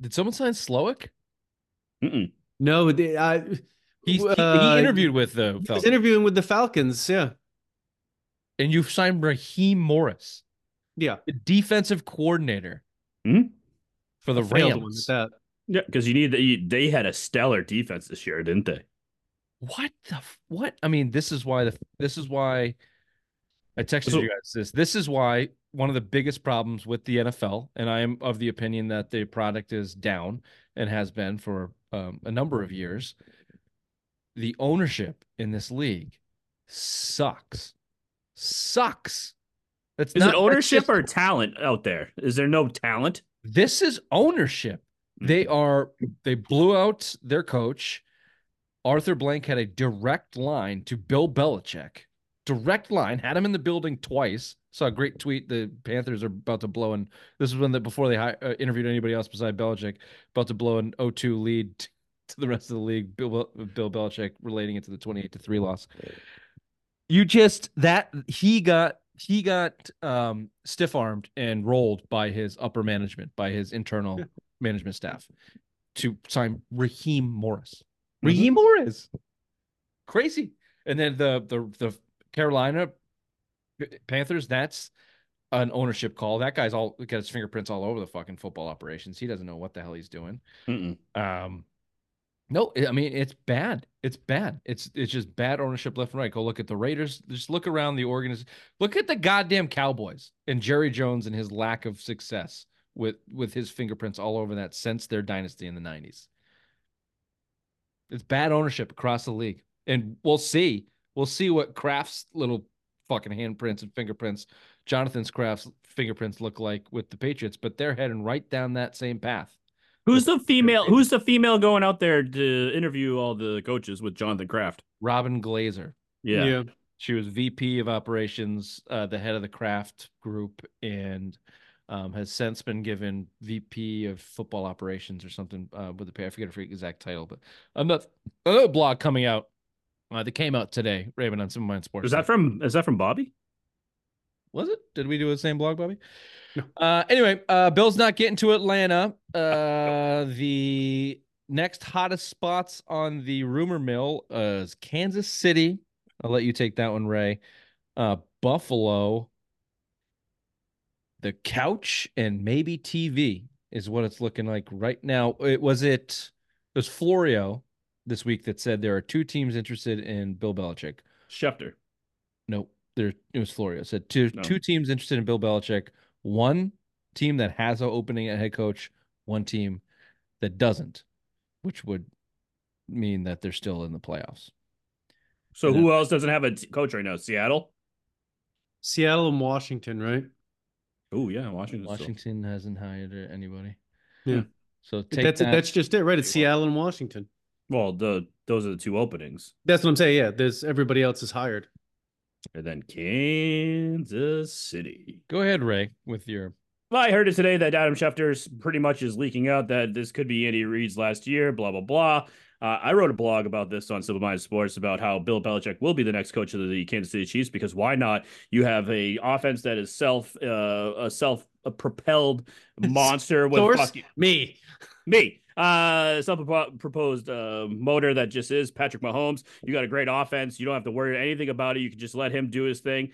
Did someone sign Slowik? Mm-mm. no, the, I, he, uh, he interviewed with the He was interviewing with the Falcons. Yeah, and you've signed Raheem Morris, yeah. the defensive coordinator Mhm. for the Rams. that. Yeah, because you need you, they had a stellar defense this year, didn't they? What the what? I mean, this is why the this is why I texted So- you guys this. This is why one of the biggest problems with the NFL, and I am of the opinion that the product is down and has been for um, a number of years. The ownership in this league sucks, sucks. That's Is not it ownership just- or talent out there? Is there no talent? this is ownership. Mm-hmm. They are they blew out their coach. Arthur Blank had a direct line to Bill Belichick. Direct line, had him in the building twice. Saw a great tweet. The Panthers are about to blow, and this is when the before they hi- uh, interviewed anybody else beside Belichick, about to blow an 0-2 lead to the rest of the league. Bill Bill Belichick relating it to the twenty-eight to three loss. You just that he got he got um stiff armed and rolled by his upper management, by his internal management staff to sign Raheem Morris. Mhm. Raheem Morris. Crazy. And then the the the Carolina Panthers, that's an ownership call. That guy's all got his fingerprints all over the fucking football operations. He doesn't know what the hell he's doing. Mm-mm. Um, no, I mean it's bad. It's bad. It's it's just bad ownership left and right. Go look at the Raiders. Just look around the organization. Look at the goddamn Cowboys and Jerry Jones and his lack of success with with his fingerprints all over that since their dynasty in the nineties. It's bad ownership across the league, and we'll see. We'll see what Kraft's little fucking handprints and fingerprints, Jonathan's Kraft's fingerprints look like with the Patriots, but they're heading right down that same path. Who's the female? Who's the female going out there to interview all the coaches with Jonathan Kraft? Robyn Glaser. Yeah. She was VP of operations, uh, the head of the Kraft group, and um, has since been given VP of football operations or something uh, with the pay. I forget her exact title, but another, another blog coming out uh, that came out today, Raven on Simple Mind Sports. Is that from? Is that from Bobby? Was it? Did we do the same blog, Bobby? Uh, anyway, uh, Bill's not getting to Atlanta. Uh, the next hottest spots on the rumor mill is Kansas City. I'll let you take that one, Ray. Uh, Buffalo, the couch, and maybe TV is what it's looking like right now. It was it. It was Florio this week that said there are two teams interested in Bill Belichick. Schefter. Nope. There it was Florio. Said two No. two teams interested in Bill Belichick. One team that has an opening at head coach, one team that doesn't, which would mean that they're still in the playoffs. So Yeah. who else doesn't have a t- coach right now? Seattle. Seattle and Washington, right? Oh yeah, Washington. Washington hasn't hired anybody. Yeah. So take That's that. that's just it, right? It's Seattle and Washington. Well, the those are the two openings, That's what I'm saying. Yeah, there's everybody else is hired. And then Kansas City. Go ahead, Ray, with your Well, I heard it today that Adam Schefter's pretty much is leaking out that this could be Andy Reid's last year. Blah blah blah. Uh, I wrote a blog about this on Simple Minded Sports about how Bill Belichick will be the next coach of the Kansas City Chiefs because why not? You have a offense that is self uh, a self propelled monster with fucking Me. me. Uh, self-proposed uh, motor that just is Patrick Mahomes. You got a great offense. You don't have to worry anything about it. You can just let him do his thing.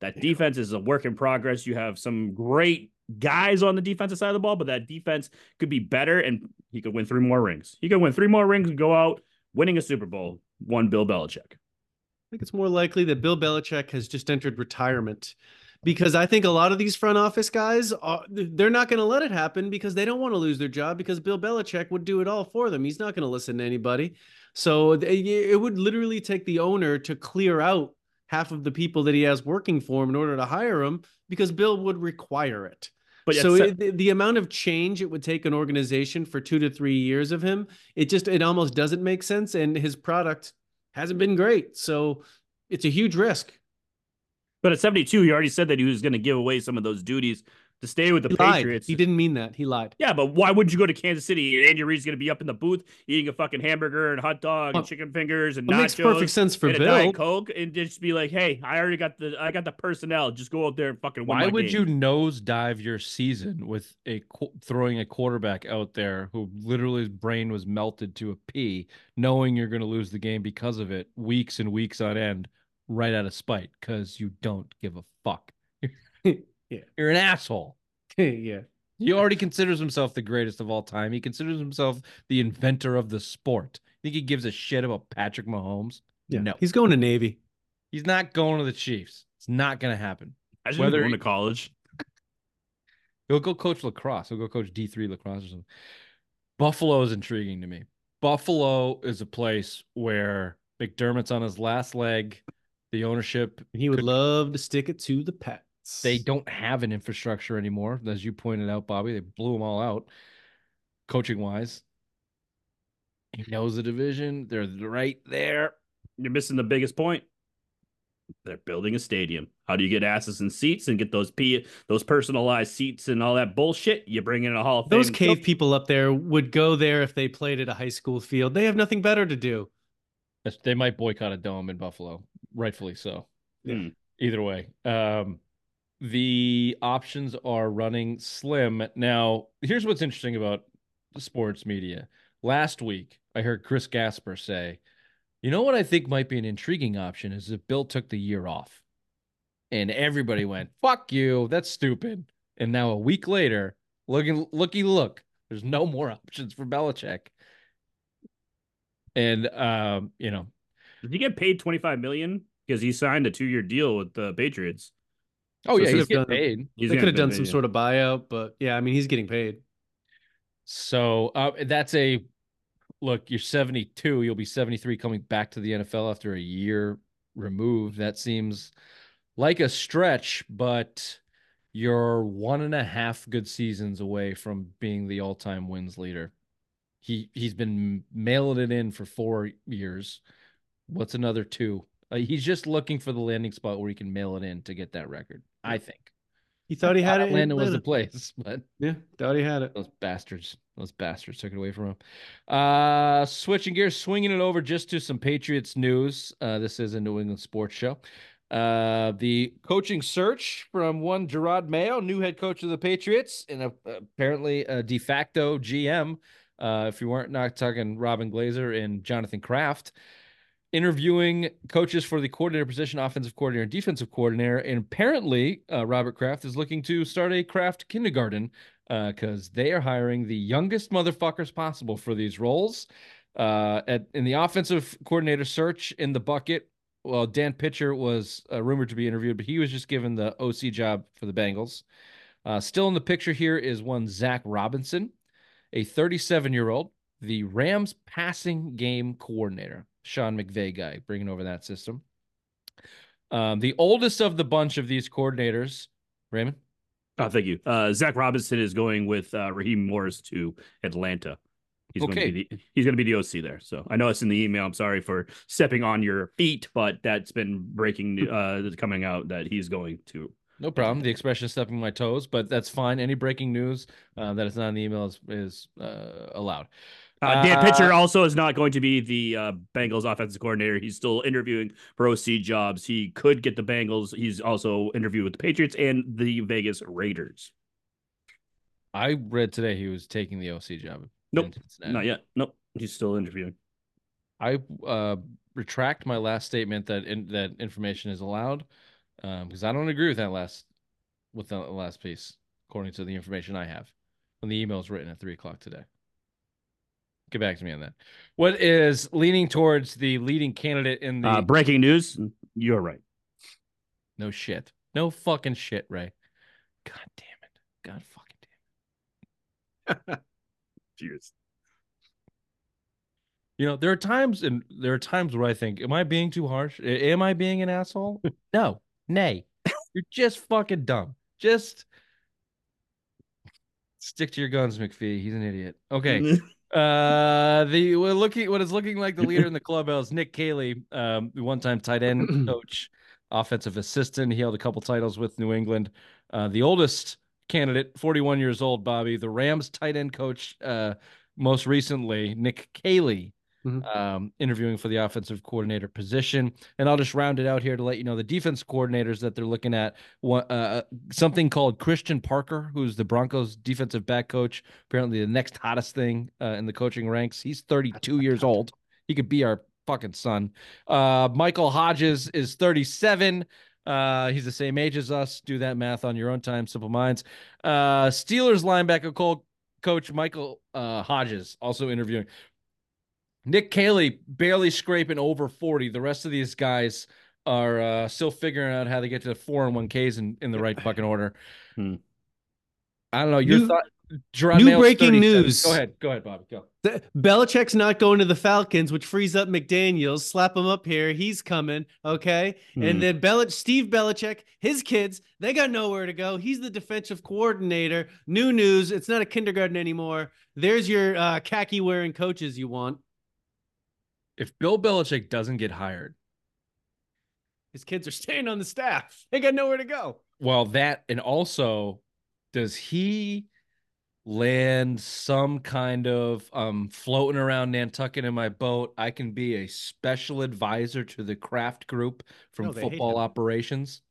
That defense is a work in progress. You have some great guys on the defensive side of the ball, but that defense could be better, and he could win three more rings. He could win three more rings and go out winning a Super Bowl. One Bill Belichick. I think it's more likely that Bill Belichick has just entered retirement because I think a lot of these front office guys are they're not going to let it happen because they don't want to lose their job because Bill Belichick would do it all for them. He's not going to listen to anybody. So it would literally take the owner to clear out half of the people that he has working for him in order to hire him because Bill would require it. But so it, the, the amount of change it would take an organization for two to three years of him, it just it almost doesn't make sense. And his product hasn't been great, so it's a huge risk. But at 72, he already said that he was going to give away some of those duties to stay with the he Patriots. Lied. He didn't mean that. He lied. Yeah, but why would you go to Kansas City? Andy Reid's going to be up in the booth eating a fucking hamburger and hot dog and chicken fingers and nachos. Makes perfect sense for and Bill. A Diet Coke and just be like, "Hey, I already got the I got the personnel. Just go out there and fucking win." Why would game. you nosedive your season with a throwing a quarterback out there who literally his brain was melted to a pea, knowing you're going to lose the game because of it, weeks and weeks on end, right out of spite because you don't give a fuck. yeah, you're an asshole. yeah. He already considers himself the greatest of all time. He considers himself the inventor of the sport. Think he gives a shit about Patrick Mahomes? Yeah. No. He's going to Navy. He's not going to the Chiefs. It's not going to happen. I Whether going he, to college. He'll go coach lacrosse. He'll go coach D3 lacrosse or something. Buffalo is intriguing to me. Buffalo is a place where McDermott's on his last leg. The ownership. He would could, love to stick it to the pet. They don't have an infrastructure anymore, as you pointed out, Bobby. They blew them all out, coaching wise. He knows the division. They're right there. You're missing the biggest point. They're building a stadium. How do you get asses and seats and get those p those personalized seats and all that bullshit? You bring in a hall of those fame. cave people up there would go there if they played at a high school field. They have nothing better to do. They might boycott a dome in Buffalo, rightfully so. Yeah. Either way, um, the options are running slim. Now, here's what's interesting about sports media. Last week, I heard Chris Gasper say, you know what I think might be an intriguing option is if Bill took the year off. And everybody went, fuck you, that's stupid. And now a week later, looking looky look, there's no more options for Belichick. And um, you know. Did he get paid 25 million? Because he signed a two-year deal with the Patriots. Oh so yeah, he's getting done, paid. He's they could have done paid, some yeah. sort of buyout, but yeah, I mean he's getting paid. So uh, that's a look. You're 72. You'll be 73 coming back to the NFL after a year removed. That seems like a stretch, but you're one and a half good seasons away from being the all-time wins leader. He he's been mailing it in for four years. What's another two? Uh, he's just looking for the landing spot where he can mail it in to get that record. I think. He thought he had it. Atlanta was the place, but yeah, thought he had it. Those bastards, those bastards took it away from him. Uh, switching gears, swinging it over just to some Patriots news. Uh, this is a New England sports show. Uh, the coaching search from one Jerod Mayo, new head coach of the Patriots, and a, apparently a de facto GM. Uh, if you weren't not talking Robyn Glaser and Jonathan Kraft interviewing coaches for the coordinator position, offensive coordinator, and defensive coordinator. And apparently, uh, Robert Kraft is looking to start a Kraft kindergarten because uh, they are hiring the youngest motherfuckers possible for these roles. Uh, at in the offensive coordinator search in the bucket, well, Dan Pitcher was uh, rumored to be interviewed, but he was just given the OC job for the Bengals. Uh, still in the picture here is one Zac Robinson, a 37 year old, the Rams passing game coordinator. Sean McVay guy, bringing over that system. Um, the oldest of the bunch of these coordinators, Raymond. Oh, thank you. Uh, Zac Robinson is going with uh, Raheem Morris to Atlanta. He's okay. going to be the, he's going to be the OC there. So I know it's in the email. I'm sorry for stepping on your feet, but that's been breaking uh coming out that he's going to. No problem. The expression is stepping my toes, but that's fine. Any breaking news uh, that is not in the email is, is uh, allowed. Uh, Dan Pitcher uh, also is not going to be the uh, Bengals offensive coordinator. He's still interviewing for OC jobs. He could get the Bengals. He's also interviewed with the Patriots and the Vegas Raiders. I read today he was taking the OC job. Nope, not yet. Nope, he's still interviewing. I uh, retract my last statement that in, that information is allowed because um, I don't agree with that last with that last piece, according to the information I have when the email is written at three o'clock today. Get back to me on that. What is leaning towards the leading candidate in the uh, breaking news? You're right. No shit. No fucking shit, Ray. God damn it. God fucking damn it. Cheers. You know, there are times and there are times where I think, am I being too harsh? Am I being an asshole? no. Nay. You're just fucking dumb. Just stick to your guns, McPhee. He's an idiot. Okay. Uh, the we're looking what is looking like the leader in the clubhouse, Nick Caley, um, the one-time tight end coach, offensive assistant. He held a couple titles with New England. Uh, the oldest candidate, 41 years old, Bobby, the Rams tight end coach. Uh, most recently, Nick Caley, Mhm. um, interviewing for the offensive coordinator position. And I'll just round it out here to let you know the defense coordinators that they're looking at. One, uh, something called Christian Parker, who's the Broncos defensive back coach. Apparently, the next hottest thing uh, in the coaching ranks. He's 32 years old. He could be our fucking son. Uh, Michael Hodges is 37. Uh, he's the same age as us. Do that math on your own time, simple minds. Uh, Steelers linebacker co- coach Michael uh, Hodges also interviewing. Nick Caley barely scraping over 40. The rest of these guys are uh, still figuring out how to get to the four and one Ks in, in the right fucking order. Hmm. I don't know. Your New- thought, Jerod new Mayo's breaking news. Go ahead. Go ahead, Bobby. Go. The- Belichick's not going to the Falcons, which frees up McDaniels. Slap him up here. He's coming. Okay. Hmm. And then Belich- Steve Belichick, his kids, they got nowhere to go. He's the defensive coordinator. New news. It's not a kindergarten anymore. There's your uh, khaki wearing coaches you want. If Bill Belichick doesn't get hired, His kids are staying on the staff. They got nowhere to go. well, that and also, does he land some kind of um floating around Nantucket in my boat? I can be a special advisor to the Kraft group from No, football operations.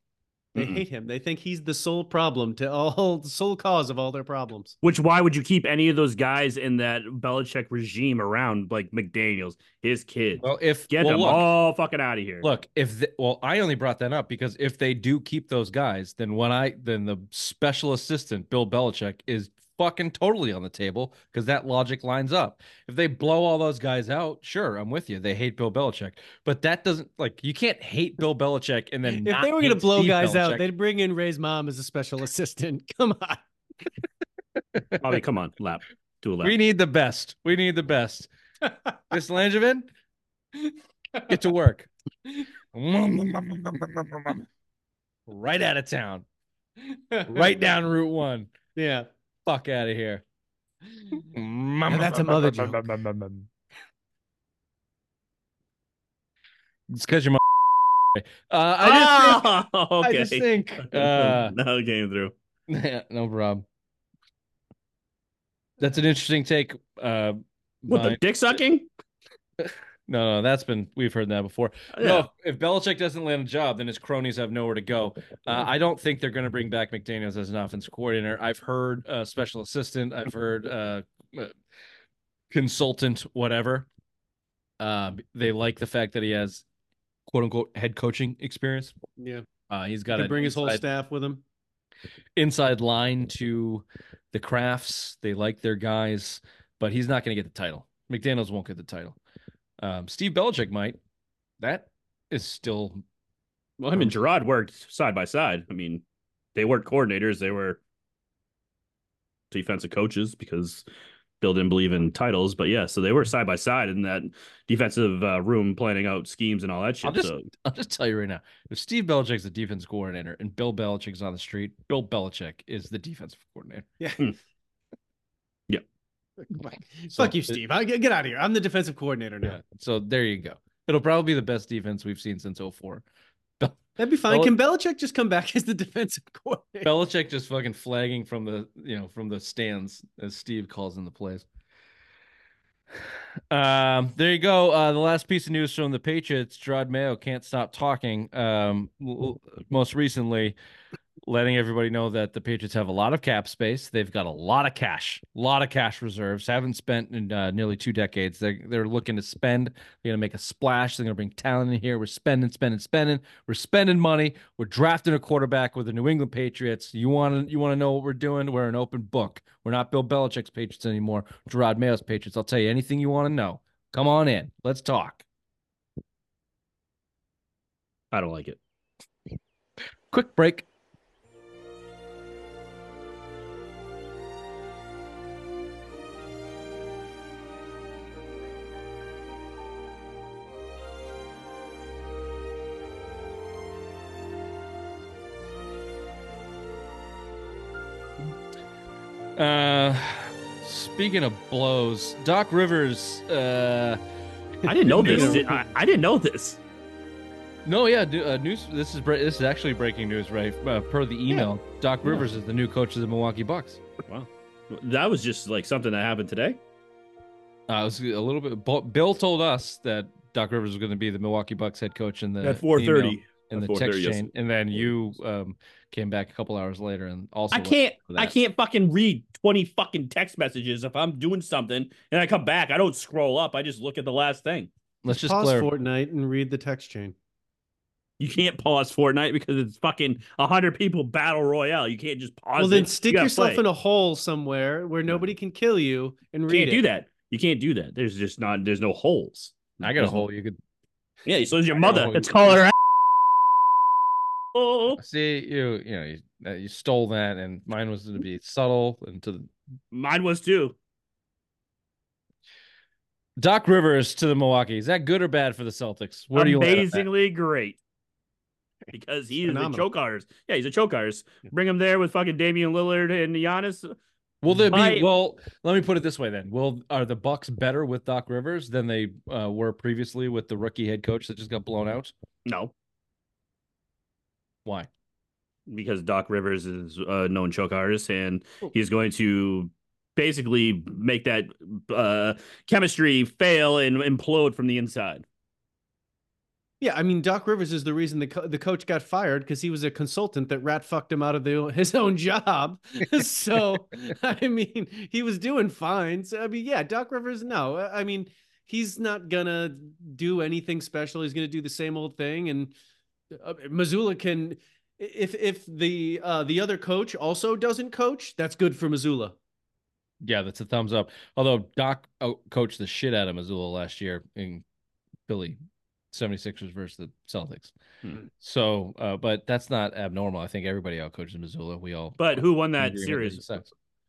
They Mm-mm. hate him. They think he's the sole problem to all, the sole cause of all their problems. Which why would you keep any of those guys in that Belichick regime around, like McDaniels, his kids? Well, if Get well, them look, all fucking out of here. Look, if the, well, I only brought that up because if they do keep those guys, then when I then the special assistant Bill Belichick is fucking totally on the table because that logic lines up. If they blow all those guys out, sure, I'm with you. They hate Bill Belichick, but that doesn't like you can't hate Bill Belichick and then If not they were going to blow Steve guys out, they'd bring in Ray's mom as a special assistant. Come on. Bobby, come on, lap. Do a lap. we need the best. We need the best. Miss Langevin, get to work. right out of town, right down Route One. Yeah. Fuck out of here. Now that's a mother joke. It's because you're my. Uh, I just think. oh, okay. I just think. Uh, now it came through. yeah, no problem. That's an interesting take. Uh, What the dick sucking? no, no, that's been we've heard that before. Yeah. No, if Belichick doesn't land a job, then his cronies have nowhere to go. Uh, I don't think they're going to bring back McDaniels as an offensive coordinator. I've heard uh, special assistant. I've heard uh, uh, consultant, whatever. Uh, they like the fact that he has quote unquote head coaching experience. Yeah. Uh, he's He got to bring his whole inside, staff with him. inside line to the Krafts. They like their guys, but he's not going to get the title. McDaniels won't get the title. Um, Steve Belichick might. That is still Well, him and Jerod worked side by side. I mean, they weren't coordinators; they were defensive coaches because Bill didn't believe in titles. But yeah, so they were side by side in that defensive uh, room, planning out schemes and all that shit. I'll just- so I'll just tell you right now. If Steve Belichick's the defense coordinator and Bill Belichick's on the street, Bill Belichick is the defensive coordinator. Yeah. Hmm. Yeah. So Fuck you, it- Steve. I, get out of here. I'm the defensive coordinator now. Yeah. So there you go. It'll probably be the best defense we've seen since 04. That'd be fine. Bel- Can Belichick just come back as the defensive coordinator? Belichick just fucking flagging from the you know from the stands as Steve calls in the plays. Um, there you go. Uh, the last piece of news from the Patriots: Jerod Mayo can't stop talking. Um, most recently, letting everybody know that the Patriots have a lot of cap space. They've got a lot of cash, a lot of cash reserves. Haven't spent in uh, nearly two decades. They're they're looking to spend. They're gonna make a splash. They're gonna bring talent in here. We're spending, spending, spending. We're spending money. We're drafting a quarterback with the New England Patriots. You want to you want to know what we're doing? We're an open book. We're not Bill Belichick's Patriots anymore. Jerod Mayo's Patriots. I'll tell you anything you want to know. Come on in. Let's talk. I don't like it. Quick break. Uh, speaking of blows, Doc Rivers. Uh, I didn't know this. Did- I, I didn't know this. no, yeah, uh, news. This is this is actually breaking news, right? Uh, per the email, Doc Rivers is the new coach of the Milwaukee Bucks. Wow. That was just like something that happened today. Uh, it was a little bit. Bill told us that Doc Rivers was going to be the Milwaukee Bucks head coach in the At 4:30. in the 4:30, text yes. chain, and then you um, came back a couple hours later and also I can't I can't fucking read 20 fucking text messages if I'm doing something and I come back. I don't scroll up. I just look at the last thing. Let's just Pause clarify. Fortnite and read the text chain. You can't pause Fortnite because it's fucking 100 people battle royale. You can't just pause well, then it. stick You yourself play. in a hole somewhere where nobody can kill you and You read can't it. do that. You can't do that. There's just not there's no holes. I got a There's no- hole. You could Yeah, so is your I got a mother. Let's call her Oh, see you. You know, you, uh, you stole that, and mine was to be subtle and to the mine was too. Doc Rivers to the Milwaukee. Is that good or bad for the Celtics? Where do you land on that? Amazingly great. Because he's is a choke artist. Yeah, he's a choke artist. Bring him there with fucking Damian Lillard and Giannis. Will there be? My- Well, let me put it this way then. Will are the Bucks better with Doc Rivers than they uh, were previously with the rookie head coach that just got blown out? No, Why? because Doc Rivers is a known choke artist and he's going to basically make that uh, chemistry fail and implode from the inside. Yeah, I mean, Doc Rivers is the reason the co- the coach got fired because he was a consultant that rat fucked him out of the, his own job. so, I mean, he was doing fine. So, I mean, yeah, Doc Rivers, no, I I mean, he's not gonna do anything special. He's gonna do the same old thing. And uh, Mazzulla can, if if the uh, the other coach also doesn't coach, that's good for Mazzulla. Yeah, that's a thumbs up. Although Doc coached the shit out of Mazzulla last year in Philly 76ers versus the Celtics. Hmm. So, uh, but that's not abnormal. I think everybody out coaches Mazzulla. We all But who won that series?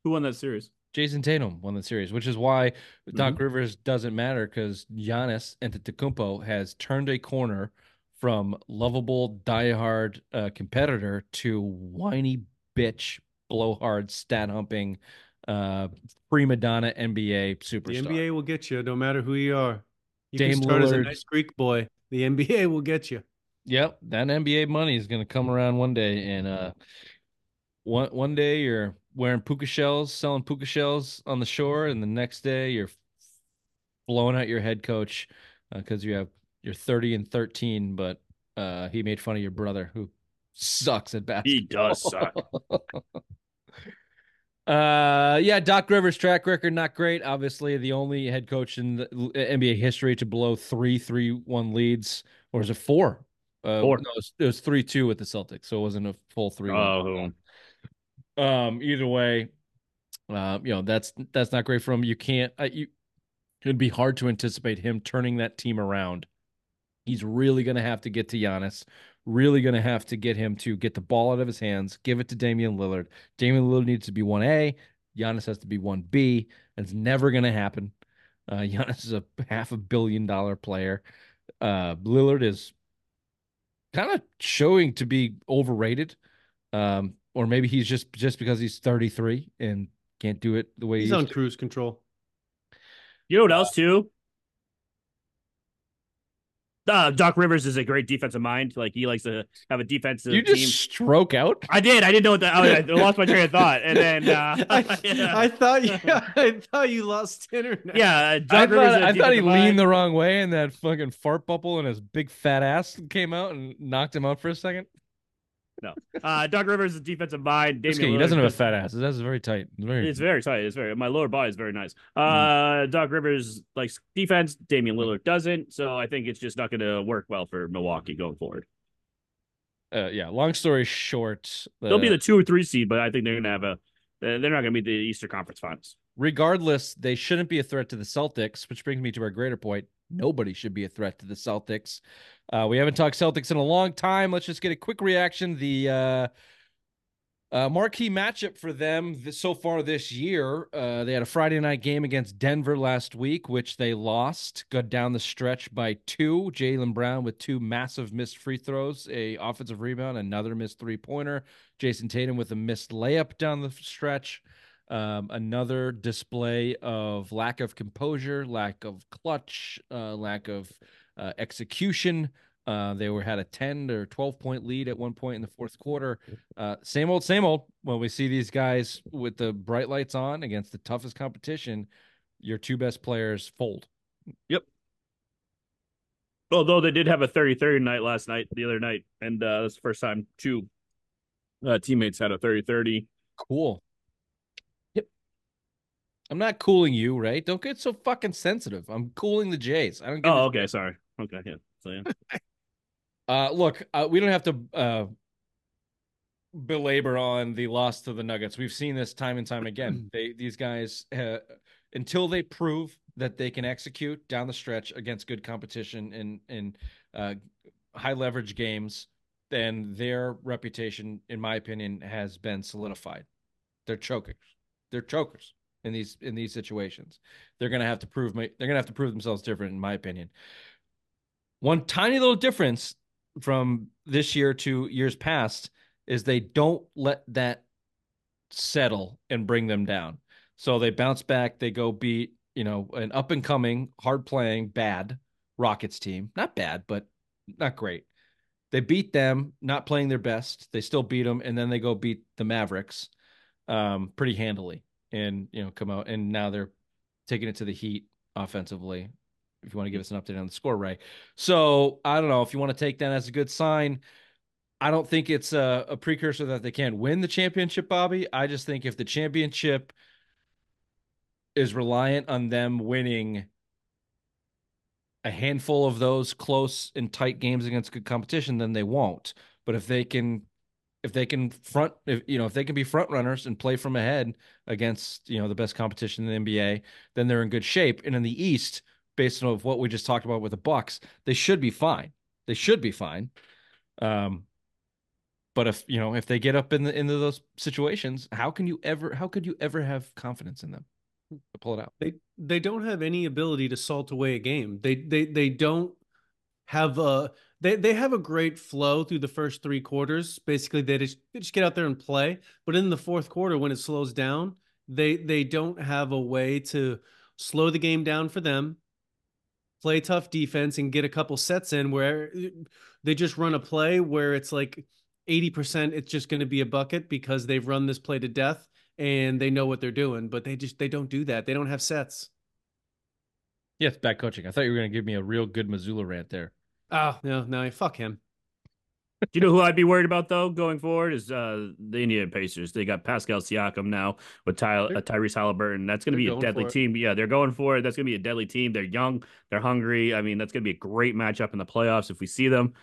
Who won that series? Jayson Tatum won the series, which is why Doc Mm-hmm. Rivers doesn't matter because Giannis Antetokounmpo has turned a corner from lovable, diehard uh, competitor to whiny bitch, blowhard, stat humping, uh, prima donna NBA superstar. The. NBA will get you no matter who you are. You Dame can start as a nice Greek boy. The NBA will get you. Yep, that NBA money is going to come around one day, and uh, one one day you're wearing puka shells, selling puka shells on the shore, and the next day you're blowing out your head coach because you have you're 30 and 13, but uh, he made fun of your brother who sucks at basketball. He does suck. Uh, yeah, Doc Rivers' track record not great. Obviously, the only head coach in the NBA history to blow three three-one leads, or is it four? Uh, Four. No, it was, it was three-two with the Celtics, so it wasn't a full three. Oh, Um, either way, uh, you know that's that's not great for him. You can't. Uh, you it'd be hard to anticipate him turning that team around. He's really going to have to get to Giannis. Really going to have to get him to get the ball out of his hands, give it to Damian Lillard. Damian Lillard needs to be one A. Giannis has to be one B. It's never going to happen. Uh, Giannis is a half a billion dollar player. Uh, Lillard is kind of showing to be overrated. Um, or maybe he's just just because he's 33 and can't do it the way He's he on to. cruise control. You know what else too? Uh, Doc Rivers is a great defensive mind. Like he likes to have a defensive You just team. stroke out. I did. I didn't know what that. I, I lost my train of thought, and then uh, I, yeah, I thought you, I thought you lost internet. yeah, uh, I Doc Rivers. thought, is thought he defensive leaned the wrong way and that fucking fart bubble and his big fat ass came out and knocked him out for a second. Uh, Doc Rivers is a defensive mind. Damian kidding, he doesn't have a fat ass. His ass is very tight. It's very It's very tight. It's very. My lower body is very nice. Uh, Mm-hmm. Doc Rivers likes defense. Damian Lillard doesn't. So I think it's just not going to work well for Milwaukee going forward. uh, yeah. Long story short, They'll be uh, the two or three seed, but I think they're going to have a. They're not going to be the Eastern Conference Finals. regardless, they shouldn't be a threat to the Celtics, which brings me to our greater point. Nobody should be a threat to the Celtics. Uh, we haven't talked Celtics in a long time. Let's just get a quick reaction. The uh, uh, marquee matchup for them th- so far this year. Uh, they had a Friday night game against Denver last week, which they lost. Got down the stretch by two. Jaylen Brown with two massive missed free throws, a offensive rebound, another missed three pointer. Jayson Tatum with a missed layup down the stretch. Um, another display of lack of composure, lack of clutch, uh, lack of uh, execution. Uh, they were had a 10 or 12 point lead at one point in the fourth quarter. Uh, same old, same old. When we see these guys with the bright lights on against the toughest competition, your two best players fold. Yep. Although they did have a 30-30 night last night, the other night, and uh, that's the first time two uh, teammates had a 30-30. Cool. I'm not cooling you, right? Don't get so fucking sensitive. I'm cooling the Jays. I don't. Oh, okay, sorry. Okay, yeah. So yeah. Uh, look, uh, we don't have to uh, belabor on the loss to the Nuggets. We've seen this time and time again. they these guys uh, until they prove that they can execute down the stretch against good competition in in uh, high leverage games, then their reputation, in my opinion, has been solidified. They're chokers. They're chokers in these in these situations. They're gonna have to prove they're gonna have to prove themselves different, in my opinion. One tiny little difference from this year to years past is they don't let that settle and bring them down. So they bounce back, they go beat, you know, an up and coming, hard playing, bad Rockets team. Not bad, but not great. They beat them, not playing their best. They still beat them, and then they go beat the Mavericks um, pretty handily and, you know, come out. And now they're taking it to the Heat offensively. If you want to give us an update on the score, Ray. So I don't know if you want to take that as a good sign. I don't think it's a, a precursor that they can't win the championship, Bobby. I just think if the championship is reliant on them winning a handful of those close and tight games against good competition, then they won't. But if they can, if they can front, if you know, if they can be front runners and play from ahead against you know the best competition in the NBA, then they're in good shape. And in the East, based on what we just talked about with the Bucks, they should be fine. They should be fine. Um, but if you know if they get up in the into those situations, how can you ever? How could you ever have confidence in them to pull it out? They they don't have any ability to salt away a game. They they they don't have a they they have a great flow through the first three quarters. Basically, they just they just get out there and play. But in the fourth quarter, when it slows down, they they don't have a way to slow the game down for them. Play tough defense and get a couple sets in where uh, they just run a play where it's like 80% it's just going to be a bucket because they've run this play to death and they know what they're doing, but they just they don't do that. They don't have sets. Yeah, it's bad coaching. I thought you were going to give me a real good Mazzulla rant there. Oh no, no, fuck him. Do you know who I'd be worried about though going forward is uh the Indiana Pacers. They got Pascal Siakam now with Ty- uh, Tyrese Halliburton. That's going to be a deadly team. Yeah, they're going for it. That's going to be a deadly team. They're young. They're hungry. I mean, that's going to be a great matchup in the playoffs if we see them.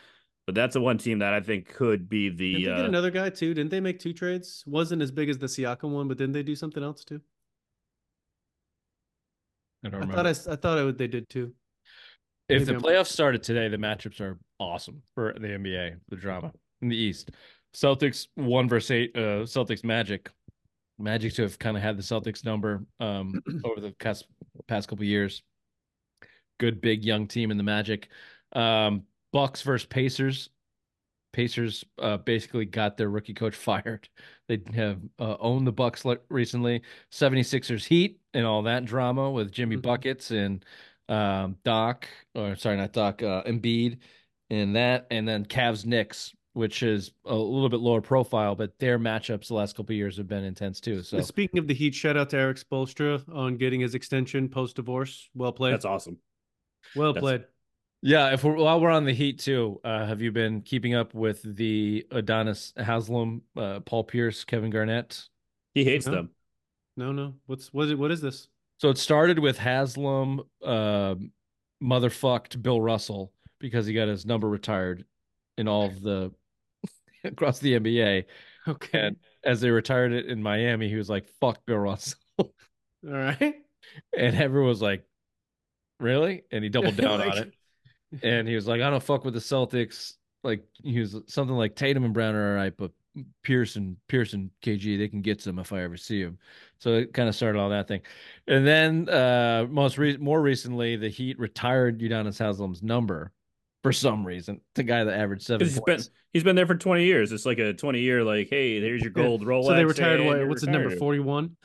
But that's the one team that I think could be the. Didn't they Uh, get another guy too? Didn't they make two trades? Wasn't as big as the Siakam one, but didn't they do something else too? I don't I remember. thought I, s- I thought I would, they did too. If the playoffs started today, the matchups are awesome for the NBA, the drama in the East. Celtics one versus eight, uh, Celtics Magic. Magic to have kind of had the Celtics number um, over the past, past couple years. Good big young team in the Magic. Um, Bucks versus Pacers. Pacers uh, basically got their rookie coach fired. They have uh, owned the Bucks recently. 76ers Heat and all that drama with Jimmy Mhm. Buckets and um, Doc, or sorry, not Doc, uh, Embiid, and that, and then Cavs Knicks, which is a little bit lower profile, but their matchups the last couple of years have been intense too. So Speaking of the Heat, shout out to Erik Spoelstra on getting his extension post divorce. Well played. that's awesome. well that's- played. yeah, if we're while we're on the Heat too, uh, have you been keeping up with the Udonis Haslem, uh, Paul Pierce, Kevin Garnett? He hates No. them. No, no. What's what is, what is this? So it started with Haslem uh, motherfucked Bill Russell because he got his number retired in all of the across the NBA. Okay. And as they retired it in Miami, he was like, fuck Bill Russell. All right. And everyone was like, really? And he doubled down on it. And he was like, I don't fuck with the Celtics. Like he was something like Tatum and Brown are all right, but Pearson, Pearson, KG, they can get some if I ever see him. So it kind of started all that thing. And then uh most re- more recently, the Heat retired Udonis Haslem's number for some reason. The guy that averaged seven Because he's been he's been there for twenty years. It's like a twenty year like, hey, there's your gold Rolex. So they retired and what? you're What's his number? Forty one.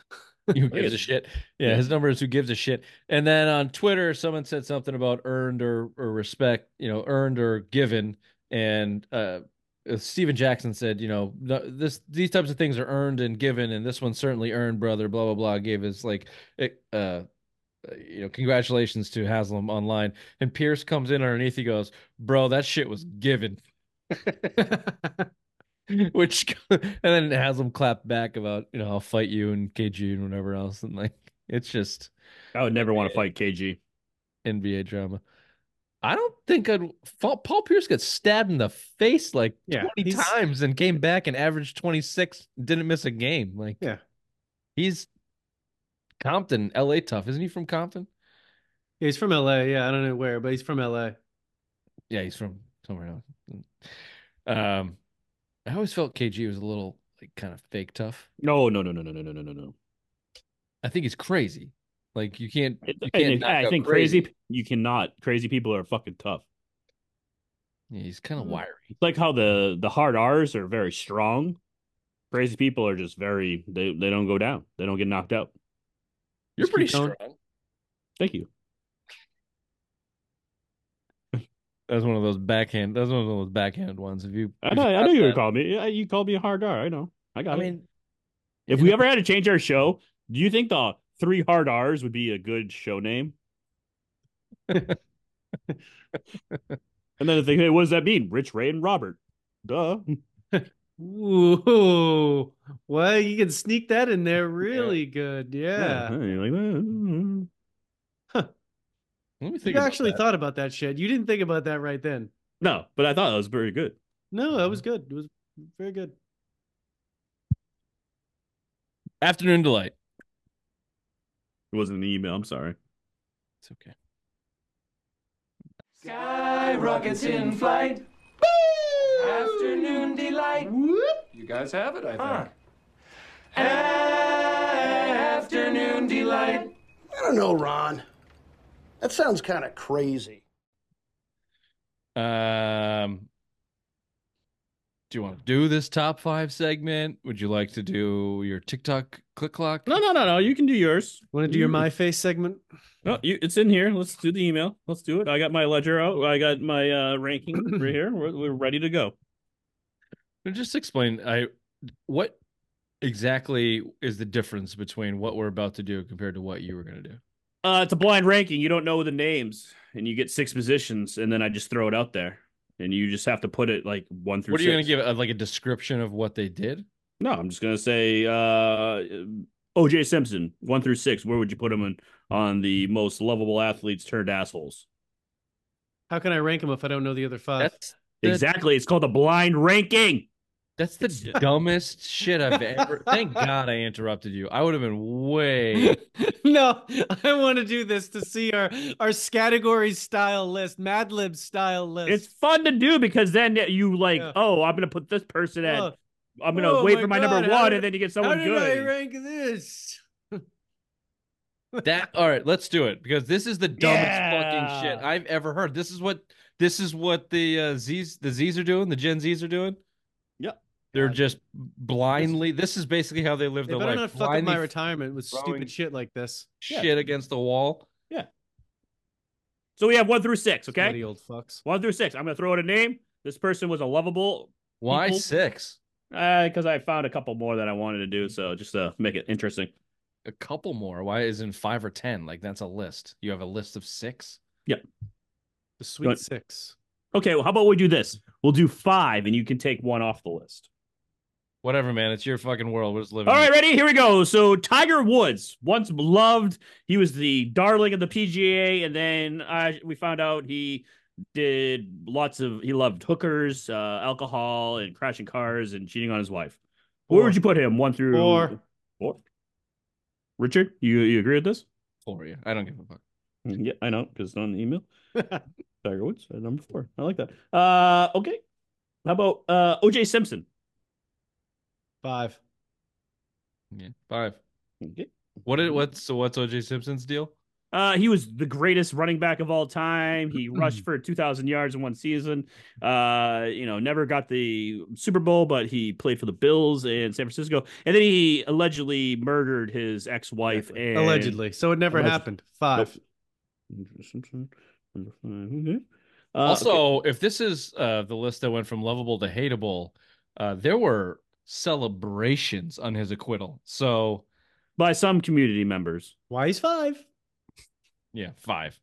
Who gives a shit? Yeah, Yeah. his number is who gives a shit. And then on Twitter, someone said something about earned or or respect, you know, earned or given. And uh, Steven Jackson said, you know, this these types of things are earned and given, and this one certainly earned, brother. Blah blah blah. Gave his like, it, uh, you know, congratulations to Haslem online. And Pierce comes in underneath. He goes, bro, that shit was given. Which and then Haslem clapped back about you know I'll fight you and KG and whatever else and like it's just I would never want to fight KG. NBA drama. I don't think I'd Paul Paul Pierce got stabbed in the face like Yeah, 20 times and came back and averaged 26, didn't miss a game. Like Yeah. he's Compton, LA tough. Isn't he from Compton? Yeah, he's from LA. Yeah, I don't know where, but he's from LA. Yeah, he's from somewhere else. Um I always felt KG was a little like kind of fake tough. No, no, no, no, no, no, no, no, no, no. I think he's crazy. Like you can't. It- you I can't think, knock I out think crazy. You cannot. Crazy people are fucking tough. Yeah, he's kind of Mm. wiry. It's like how the the hard R's are very strong. Crazy people are just very. They they don't go down. They don't get knocked out. You're Just pretty keep going. strong. Thank you. That's one of those backhand. That's one of those backhand ones. If you, I know. I know you were that- calling me. You called me a hard R. I know. I got I it. mean, if we know- ever had to change our show, do you think the three hard R's would be a good show name? and then the thing, hey, what does that mean? Rich, Ray, and Robert. Duh. Ooh, well, you can sneak that in there really good. Yeah. you like that? Mm-hmm. let me think. about actually that. thought about that shit. You didn't think about that right then. No, but I thought that was very good. No, that was mm-hmm. good. It was very good. afternoon delight. It wasn't an email. I'm sorry. It's okay. Sky rockets in flight. Afternoon delight. You guys have it, I think. Huh. Afternoon delight. I don't know, Ron. That sounds kind of crazy. Um, do you want to do this top five segment? Would you like to do your TikTok click clock? No, no, no, no. You can do yours. Want to do your my face segment? No, you, it's in here. Let's do the email. Let's do it. I got my ledger out. I got my uh, ranking right here. We're, we're ready to go. Now, Just explain. I what exactly is the difference between what we're about to do compared to what you were going to do? Uh, it's a blind ranking. You don't know the names, and you get six positions, and then I just throw it out there, and you just have to put it like one through. What are you going to give? Like a description of what they did? No, I'm just gonna say uh, O.J. Simpson, one through six. Where would you put him in, on the most lovable athletes turned assholes? How can I rank them if I don't know the other five? That's the- Exactly. It's called a blind ranking. That's the dumbest shit I've ever. Thank God I interrupted you. I would have been way. no, I want to do this to see our our category style list, Mad Lib style list. It's fun to do because then you like, Yeah. oh, I'm gonna put this person at. Oh, I'm gonna oh wait my for my God, number one, did- and then you get someone how someone did I rank this? That all right, let's do it because this is the dumbest fucking shit I've ever heard. This is what this is what the uh, Z's the Z's are doing, the Gen Z's are doing. Yep. They're God. just blindly. This is basically how they live They their better life. not fuck up blindly my retirement with throwing- stupid shit like this. shit against the wall. Yeah. So we have one through six. Okay, Bloody old fucks. one through six. I'm gonna throw out a name. This person was a lovable. Why People- six? Uh, because I found a couple more that I wanted to do, so just to make it interesting. A couple more. Why isn't five or ten? Like that's a list. You have a list of six. The sweet But- six. Okay, well, how about we do this? We'll do five, and you can take one off the list. Whatever, man. It's your fucking world. We're just living. All in right, it. ready? Here we go. So Tiger Woods, once loved, he was the darling of the PGA, and then uh, we found out he did lots of. He loved hookers, uh, alcohol, and crashing cars and cheating on his wife. Where would you put him? One through Four. Four. Richard, you you agree with this? for Yeah, I don't give a fuck. Yeah, I know because it's on the email. Tiger Woods at number four. I like that. Uh, okay. How about uh OJ Simpson? Five. Yeah, five. Okay. What did what's so what's OJ Simpson's deal? Uh, he was the greatest running back of all time. He rushed for 2,000 yards in one season. Uh, you know, never got the Super Bowl, but he played for the Bills in San Francisco. And then he allegedly murdered his ex-wife. And Allegedly. So it never Alleged- happened. Five. Uh, also, okay. if this is uh, the list that went from lovable to hateable, uh, there were celebrations on his acquittal. So by some community members. Why he's five? yeah, five.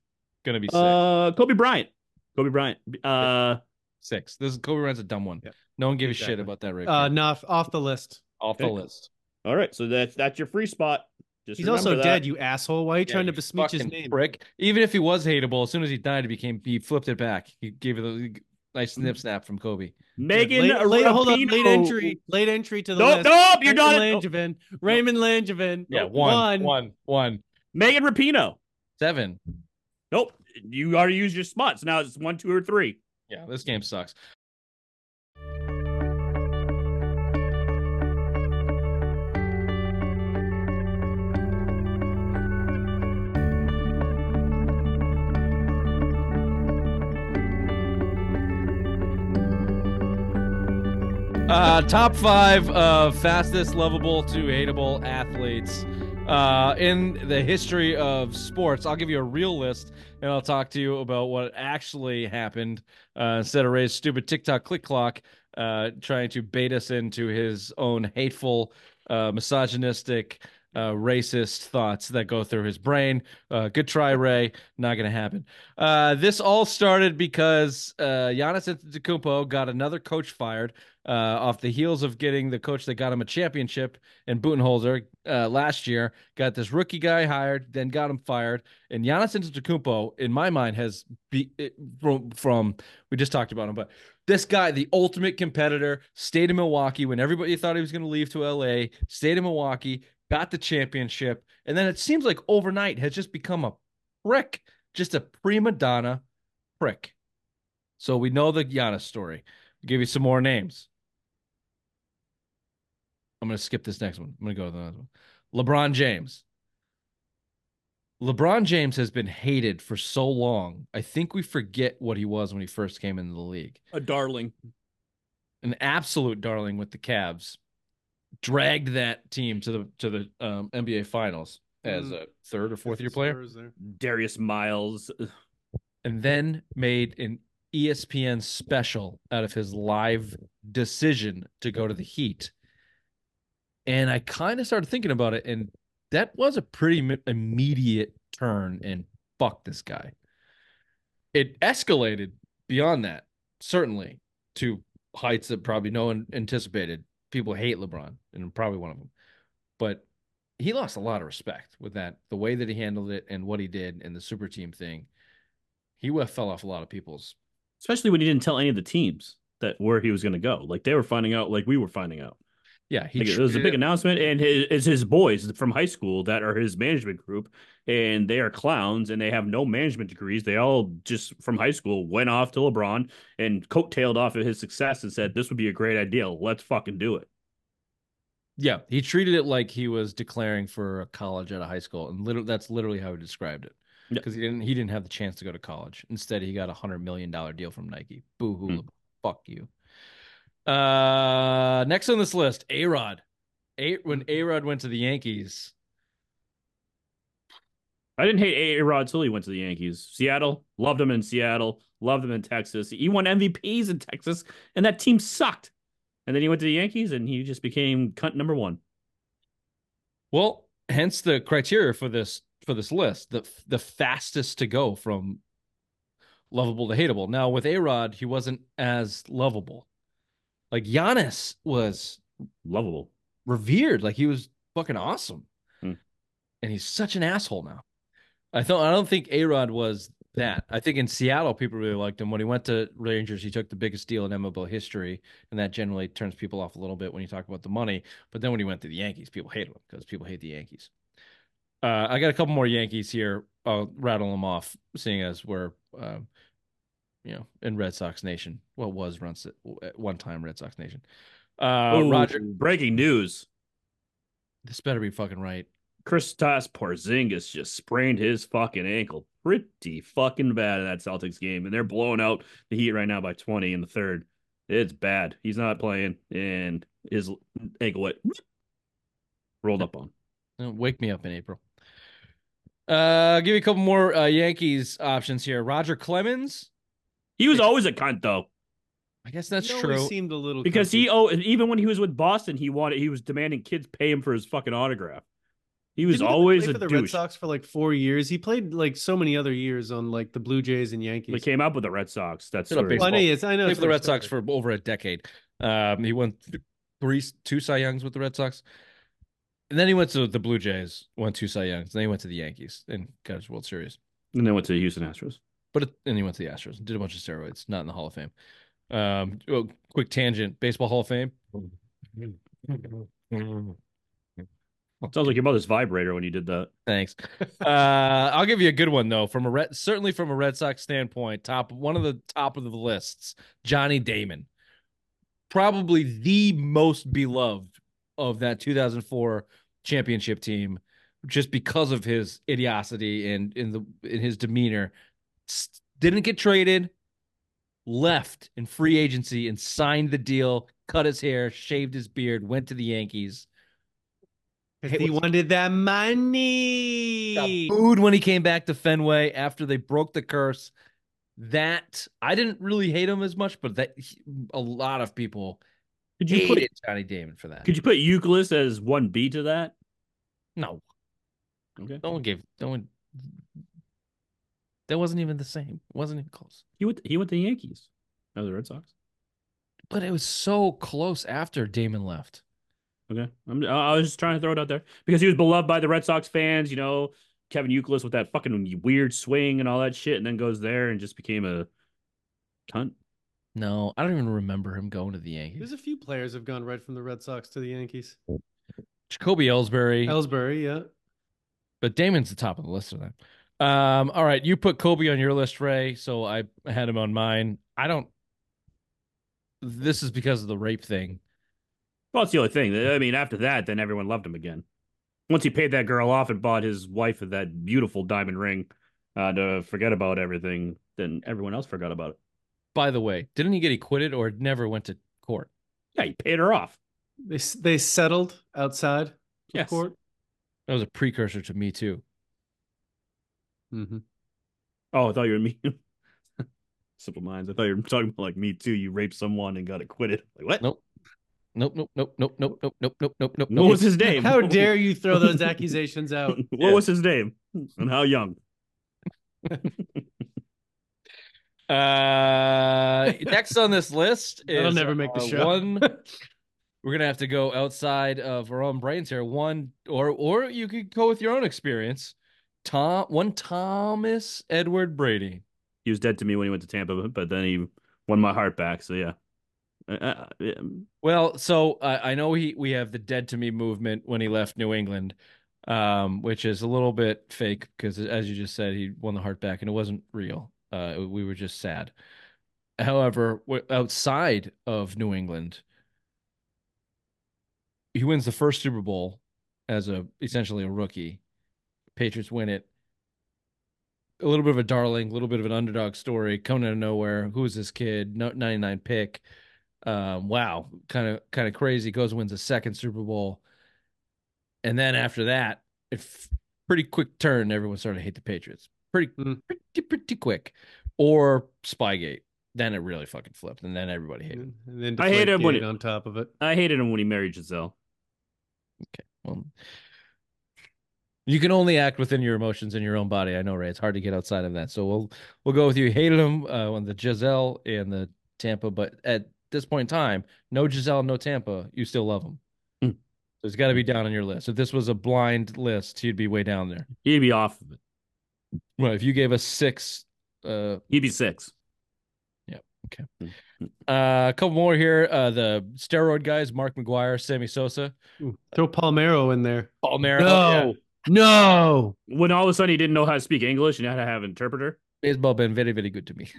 Gonna be six. Uh, Kobe Bryant. Kobe Bryant. Uh, six. This is Kobe Bryant's a dumb one. Yep. No one gave a shit about that. Right Uh, not off the list. off the list. all right. So that's that's your free spot. Just He's also that. dead, you asshole. Why are you Yeah, trying to you besmirch his name? Prick. Even if he was hateable, as soon as he died, he became he flipped it back. He gave it a nice mm. snip snap from Kobe. Megan. late, late, hold on, late entry, late entry to the Nope, list. nope, you're not. Raymond Langevin. Raymond Langevin. Yeah, one, one, one, Megan Rapinoe. seven. Nope. You already used your spots. Now it's one, two, or three. Yeah, this game sucks. Uh, top five fastest, lovable to hateable athletes uh, in the history of sports. I'll give you a real list and I'll talk to you about what actually happened uh, instead of Ray's stupid TikTok click clock uh, trying to bait us into his own hateful, uh, misogynistic, uh, racist thoughts that go through his brain. Uh, good try, Ray. Not going to happen. Uh, this all started because uh, Giannis Antetokounmpo got another coach fired uh, off the heels of getting the coach that got him a championship in Budenholzer uh, last year. Got this rookie guy hired, then got him fired. And Giannis Antetokounmpo, in my mind, has be it- from, from we just talked about him, but this guy, the ultimate competitor, stayed in Milwaukee when everybody thought he was going to leave to LA. Stayed in Milwaukee, got the championship, and then it seems like overnight has just become a prick, just a prima donna prick. So we know the Giannis story. I'll give you some more names. I'm going to skip this next one. I'm going to go to the next one. LeBron James. LeBron James has been hated for so long. I think we forget what he was when he first came into the league. A darling. An absolute darling with the Cavs. Dragged that team to the to the um, NBA Finals as Mm. a third or fourth year player, Darius Miles. and then made an ESPN special out of his live decision to go to the Heat. And I kind of started thinking about it, and that was a pretty mi- immediate turn. And fuck this guy. It escalated beyond that, certainly, to heights that probably no one anticipated. People hate LeBron, and probably one of them. But he lost a lot of respect with that, the way that he handled it, and what he did, and the super team thing. He fell off a lot of people's. Especially when he didn't tell any of the teams that where he was going to go. Like they were finding out, like we were finding out. Yeah, he Like, it was a big announcement, and his, it's his boys from high school that are his management group, and they are clowns, and they have no management degrees. They all just from high school went off to LeBron and coattailed off of his success and said, "This would be a great idea. Let's fucking do it." Yeah, he treated it like he was declaring for a college at a high school, and literally that's literally how he described it. Yeah. Because he didn't he didn't have the chance to go to college. Instead, he got a hundred million dollar deal from Nike. Boo hoo, Hmm. fuck you. Uh, next on this list, A Rod. A when A Rod went to the Yankees, I didn't hate A Rod till he went to the Yankees. Seattle loved him in Seattle, loved him in Texas. He won MVPs in Texas, and that team sucked. And then he went to the Yankees, and he just became cunt number one. well, hence the criteria for this for this list, the the fastest to go from lovable to hateable. Now with A Rod, he wasn't as lovable. Like Giannis was Lovable. revered. Like he was fucking awesome. Hmm. And he's such an asshole now. I thought I don't think A Rod was that. I think in Seattle people really liked him. When he went to Rangers, he took the biggest deal in MLB history, and that generally turns people off a little bit when you talk about the money. But then when he went to the Yankees, people hated him because people hate the Yankees. Uh, I got a couple more Yankees here. I'll rattle them off, seeing as we're, um, you know, in Red Sox Nation. What was runs at one time Red Sox Nation. Uh, Ooh, Roger, Breaking news. this better be fucking right. Kristaps Porzingis just sprained his fucking ankle pretty fucking bad in that Celtics game, and they're blowing out the Heat right now by 20 in the third. It's bad. He's not playing, and his ankle went rolled up on. Uh, Wake me up in April. Uh, I'll give you a couple more uh, Yankees options here. Roger Clemens. He was always a cunt though, I guess that's He true. Seemed a little because cunty. he oh even when he was with Boston, he wanted he was demanding kids pay him for his fucking autograph. He was Didn't he always play a for the Red. Sox for like four years. He played like so many other years on like the Blue Jays and Yankees. He came up with the Red Sox. That's Did a sort of- Well, I know baseball. he. I know Played for the Red Sox for over a decade. Um, he won th- three, two Cy Youngs with the Red Sox, and then he went to the Blue Jays, won two Cy Youngs. and Then he went to the Yankees and got his World Series. and then went to the Houston Astros. But it, and he went to the Astros, and did a bunch of steroids, not in the Hall of Fame. Um, oh, quick tangent: Baseball Hall of Fame. Sounds like your mother's vibrator when you did that. Thanks. uh, I'll give you a good one though. From a Red, certainly from a Red Sox standpoint, top one of the top of the lists, Johnny Damon, probably the most beloved of that 2004 championship team, just because of his idiocity and in the in his demeanor. S- Didn't get traded, left in free agency and signed the deal. Cut his hair, shaved his beard, went to the Yankees. 'Cause Hey, he wanted that got money. booed when he came back to Fenway after they broke the curse. That I didn't really hate him as much, but that he- a lot of people Could you put hated Johnny Damon for that. could you put Youkilis as one B to that? no, Okay. no one gave no one. That wasn't even the same. It wasn't even close. He went he went to the Yankees. No, the Red Sox. But it was so close after Damon left. Okay. I'm, I was just trying to throw it out there because he was beloved by the Red Sox fans, you know, Kevin Youkilis with that fucking weird swing and all that shit, and then goes there and just became a cunt. No, I don't even remember him going to the Yankees. There's a few players have gone right from the Red Sox to the Yankees. Jacoby Ellsbury, Ellsbury, yeah. but Damon's the top of the list of them. Um, all right, you put Kobe on your list, Ray, so I had him on mine. I don't. This is because of the rape thing. Well, it's the only thing. I mean, after that, then everyone loved him again. Once he paid that girl off and bought his wife that beautiful diamond ring uh, to forget about everything, then everyone else forgot about it. By the way, didn't he get acquitted or never went to court? Yeah, he paid her off. They they settled outside of Yes. court. That was a precursor to Me Too. Mm-hmm. Oh, I thought you were me. Simple minds. I thought you were talking about like me too. You raped someone and got acquitted. Like what? Nope. Nope, nope, nope, nope, nope, nope, nope, nope, nope, nope. What was his name? How dare you throw those accusations out? what was his name? And how young? Uh, next on this list is That'll never make the uh, show. One, we're gonna have to go outside of our own brains here. One, or or you could go with your own experience. Tom, one Thomas Edward Brady. He was dead to me when he went to Tampa, but then he won my heart back. So yeah. Uh, uh, yeah. Well, so uh, I know he we have the dead to me movement when he left New England, um, which is a little bit fake because as you just said, he won the heart back and it wasn't real. Uh, we were just sad. However, outside of New England, he wins the first Super Bowl as a essentially a rookie. Patriots win it. A little bit of a darling, a little bit of an underdog story coming out of nowhere. Who is this kid? No, 99 pick. Um, wow, kind of kind of crazy. Goes and wins a second Super Bowl, and then after that, it pretty quick turn. Everyone started to hate the Patriots. Pretty Mm. pretty pretty quick. Or Spygate. Then it really fucking flipped, and then everybody hated. him. And then I hate it when Deflategate it- on top of it. I hated him when he married Gisele. Okay, well, you can only act within your emotions in your own body. I know, Ray. It's hard to get outside of that. So we'll we'll go with you. Hated him uh, on the Gisele and the Tampa, but at this point in time, no Gisele, no Tampa. You still love him. Hmm. So it's got to be down on your list. If this was a blind list, he'd be way down there. He'd be off of it. Well, if you gave us six, uh, He'd be six. Yeah. uh, a couple more here. Uh, the steroid guys: Mark McGwire, Sammy Sosa, Ooh, throw Palmeiro in there. Palmeiro. Mara. No, no. When all of a sudden he didn't know how to speak English and had to have an interpreter. baseball been very, very good to me.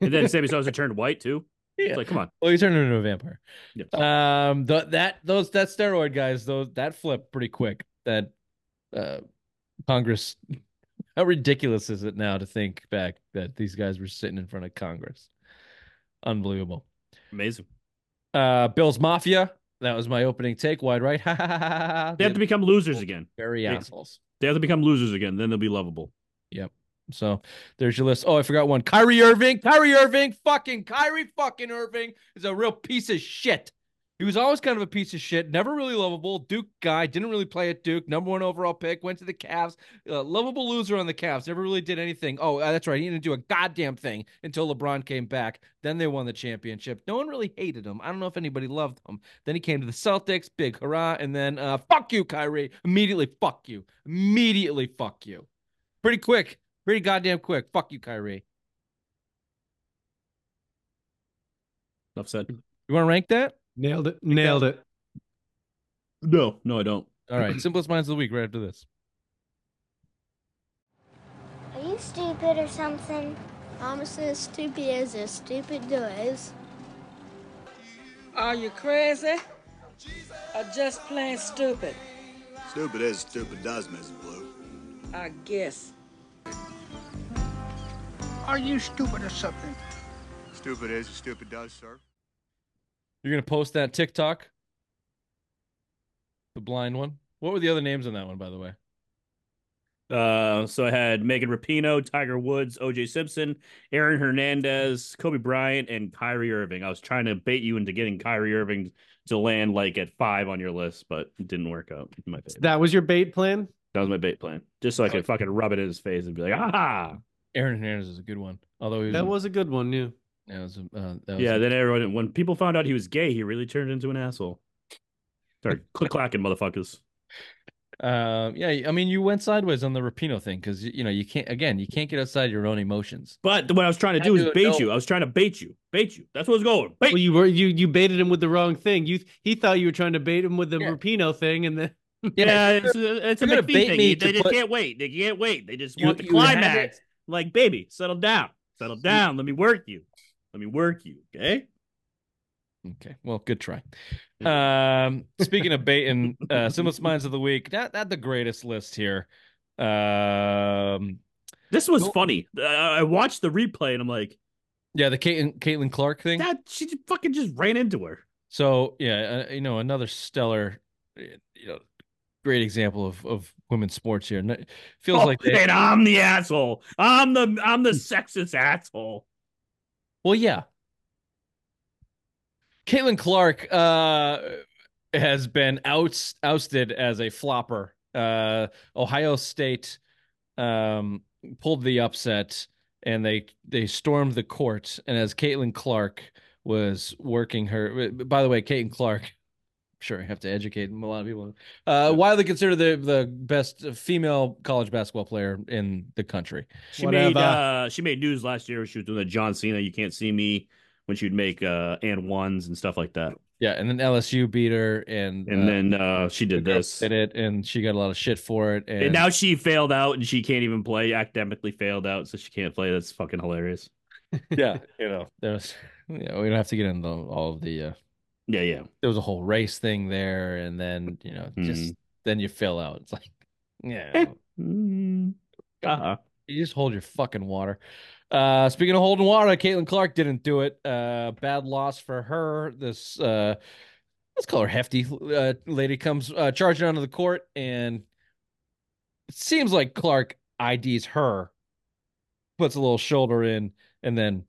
And then Sammy Sosa turned white too. Yeah. It's like, come on. Well, he turned into a vampire. Yes. Um, the, that those that steroid guys, those that flip pretty quick. That uh, Congress. How ridiculous is it now to think back that these guys were sitting in front of Congress? Unbelievable. Amazing. Uh, Bills Mafia. That was my opening take. Wide right. They have to become losers again. very assholes. They have to become losers again. Then they'll be lovable. Yep. So there's your list. Oh, I forgot one. Kyrie Irving. Kyrie Irving. Fucking Kyrie fucking Irving is a real piece of shit. He was always kind of a piece of shit. Never really lovable. Duke guy. Didn't really play at Duke. Number one overall pick. Went to the Cavs. Uh, lovable loser on the Cavs. Never really did anything. Oh, uh, that's right. He didn't do a goddamn thing until LeBron came back. Then they won the championship. No one really hated him. I don't know if anybody loved him. Then he came to the Celtics. Big hurrah. And then uh, fuck you, Kyrie. Immediately fuck you. Immediately fuck you. Pretty quick. Pretty goddamn quick. Fuck you, Kyrie. Enough said. You want to rank that? Nailed it. Nailed it. No, no, I don't. All right. Simplest minds of the week right after this. Are you stupid or something? I'm as stupid as a stupid does. Are you crazy? Or just plain stupid? Stupid is stupid does, Mrs. Blue. I guess. Are you stupid or something? Stupid is a stupid does, sir. You're gonna post that TikTok. The blind one. What were the other names on that one, by the way? Uh, so I had Megan Rapinoe, Tiger Woods, OJ Simpson, Aaron Hernandez, Kobe Bryant, and Kyrie Irving. I was trying to bait you into getting Kyrie Irving to land like at five on your list, but it didn't work out. My bait. That was your bait plan? That was my bait plan, just so I could fucking rub it in his face and be like, ah. Aaron Hernandez is a good one. Although he was, That was a good one, yeah. Yeah, was, uh, that was Yeah. a- Then everyone, when people found out he was gay, he really turned into an asshole. Sorry, click clacking, motherfuckers. Uh, yeah, I mean, you went sideways on the Rapinoe thing because you know you can't. Again, you can't get outside your own emotions. But what I was trying to do is bait know. you. I was trying to bait you, bait you. That's what was going. Bait. Well, you were you you baited him with the wrong thing. You he thought you were trying to bait him with the Yeah. Rapinoe thing, and then Yeah, it's a, it's a you're McPhee bait thing. me They just put- can't wait. They can't wait. They just You- want the you had it- climax. Like, baby, settle down. Settle down. Let me work you. Let me work you. Okay. Okay, well, good try. Um, speaking of baiting, uh, simplest minds of the week. Not not the greatest list here. Um, This was Nope. funny. Uh, I watched the replay and I'm like, yeah, the Caitlin, Caitlin Clark thing. that she fucking just ran into her. So yeah, uh, you know, another stellar, uh, you know, great example of of women's sports here. Feels Oh, like they, and I'm the asshole. I'm the I'm the sexist asshole. Well, yeah. Caitlin Clark uh, has been outs, ousted as a flopper. Uh, Ohio State um, pulled the upset, and they they stormed the court. And as Caitlin Clark was working her, by the way, Caitlin Clark. Sure, I have to educate a lot of people. Uh, widely considered the the best female college basketball player in the country. She Whatever. made uh she made news last year. She was doing the John Cena. You can't see me when she'd make uh and ones and stuff like that. Yeah, and then LSU beat her, and And uh, then uh she did this. did it, and she got a lot of shit for it. And, And now she failed out and she can't even play. Academically failed out, so she can't play. That's fucking hilarious. yeah, you know, there's, you know, we don't have to get into all of the. Uh, Yeah, yeah. there was a whole race thing there, and then you know, just Mhm. then you fill out. It's like, yeah. Mm, uh-huh. you just hold your fucking water. Uh, speaking of holding water, Caitlin Clark didn't do it. Uh, bad loss for her. This uh, let's call her hefty uh, lady comes uh, charging onto the court, and it seems like Clark IDs her, puts a little shoulder in, and then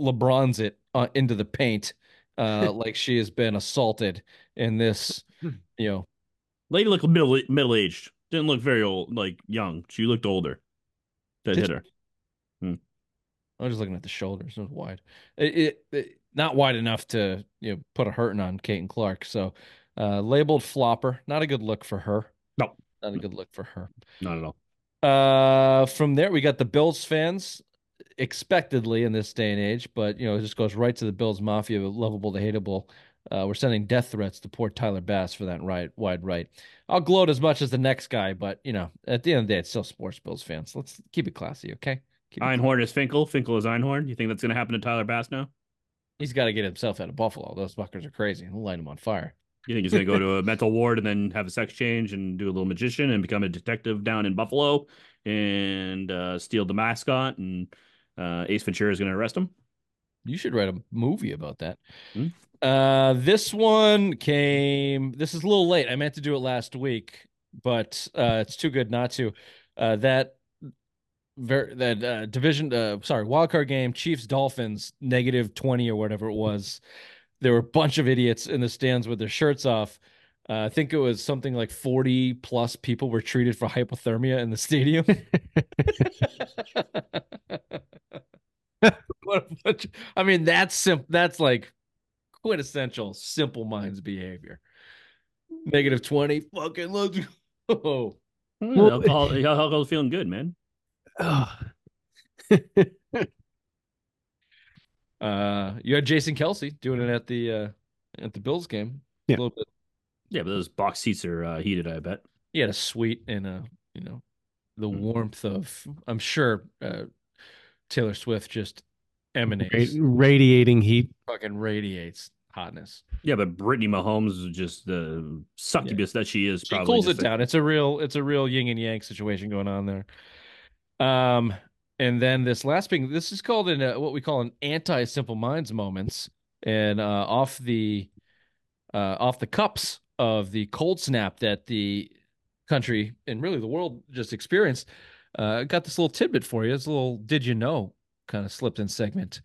LeBron's it uh, into the paint, uh, like she has been assaulted in this, you know, Lady looked middle middle aged. Didn't look very old, like young. She looked older. That Did hit her. I was just looking at the shoulders. It was wide. It, it, it- not wide enough to you know put a hurting on Caitlin Clark. So uh, labeled flopper. Not a good look for her. No. not a good look for her. Not at all. Uh, from there we got the Bills fans, expectedly in this day and age, but you know it just goes right to the Bills mafia, lovable to hateable. Uh, we're sending death threats to poor Tyler Bass for that right wide right. I'll gloat as much as the next guy, but you know at the end of the day, it's still sports Bills fans. Let's keep it classy, okay? Keep Einhorn is Finkel. Finkel is Einhorn. You think that's gonna happen to Tyler Bass now? He's got to get himself out of Buffalo. Those fuckers are crazy. We'll light him on fire. You think he's gonna go to a mental ward and then have a sex change and do a little magician and become a detective down in Buffalo and uh, steal the mascot and uh, Ace Ventura is gonna arrest him? You should write a movie about that. Hmm. Uh, this one came. This is a little late. I meant to do it last week, but uh, it's too good not to. Uh, that ver- that uh, division, uh, sorry, wild card game, Chiefs Dolphins negative twenty or whatever it was. There were a bunch of idiots in the stands with their shirts off. Uh, I think it was something like forty plus people were treated for hypothermia in the stadium. What a bunch- I mean, that's simple. That's like quintessential simple minds behavior. Negative 20. Fucking let's go. Hmm, alcohol, alcohol's feeling good, man. Oh, Uh, you had Jason Kelce doing it at the uh at the Bills game. Yeah. A little bit. Yeah, but those box seats are uh, heated. I bet. He had a suite and a you know the Hmm. warmth of I'm sure uh Taylor Swift just emanates Radi- radiating heat. fucking radiates hotness. Yeah, but Brittany Mahomes is just the succubus that she is. She Probably cools it down. It's a real it's a real yin and yang situation going on there. Um and then this last thing this is called in uh, what we call an anti simple minds moments and uh off the uh off the cups of the cold snap that the country and really the world just experienced uh got this little tidbit for you. It's a little did you know kind of slipped in segment.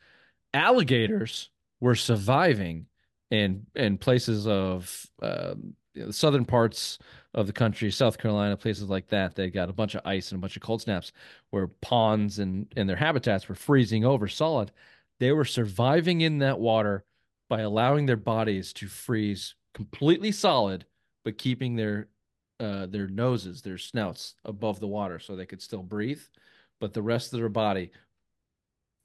Alligators were surviving in in places of um, you know, the southern parts of the country, South Carolina, places like that. They got a bunch of ice and a bunch of cold snaps where ponds and and their habitats were freezing over solid. They were surviving in that water by allowing their bodies to freeze completely solid, but keeping their uh, their noses, their snouts above the water so they could still breathe, but the rest of their body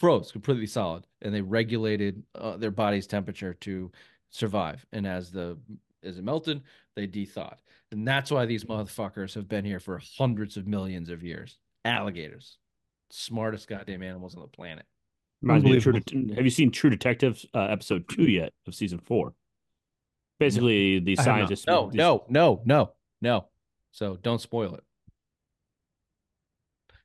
froze completely solid, and they regulated uh, their body's temperature to survive. And as the as it melted, they de-thawed, and that's why these motherfuckers have been here for hundreds of millions of years. Alligators, smartest goddamn animals on the planet. Reminds me of True Det- have you seen True Detective uh, episode two yet of season four? Basically, the I have scientists. No, these- no, no, no, no. So don't spoil it.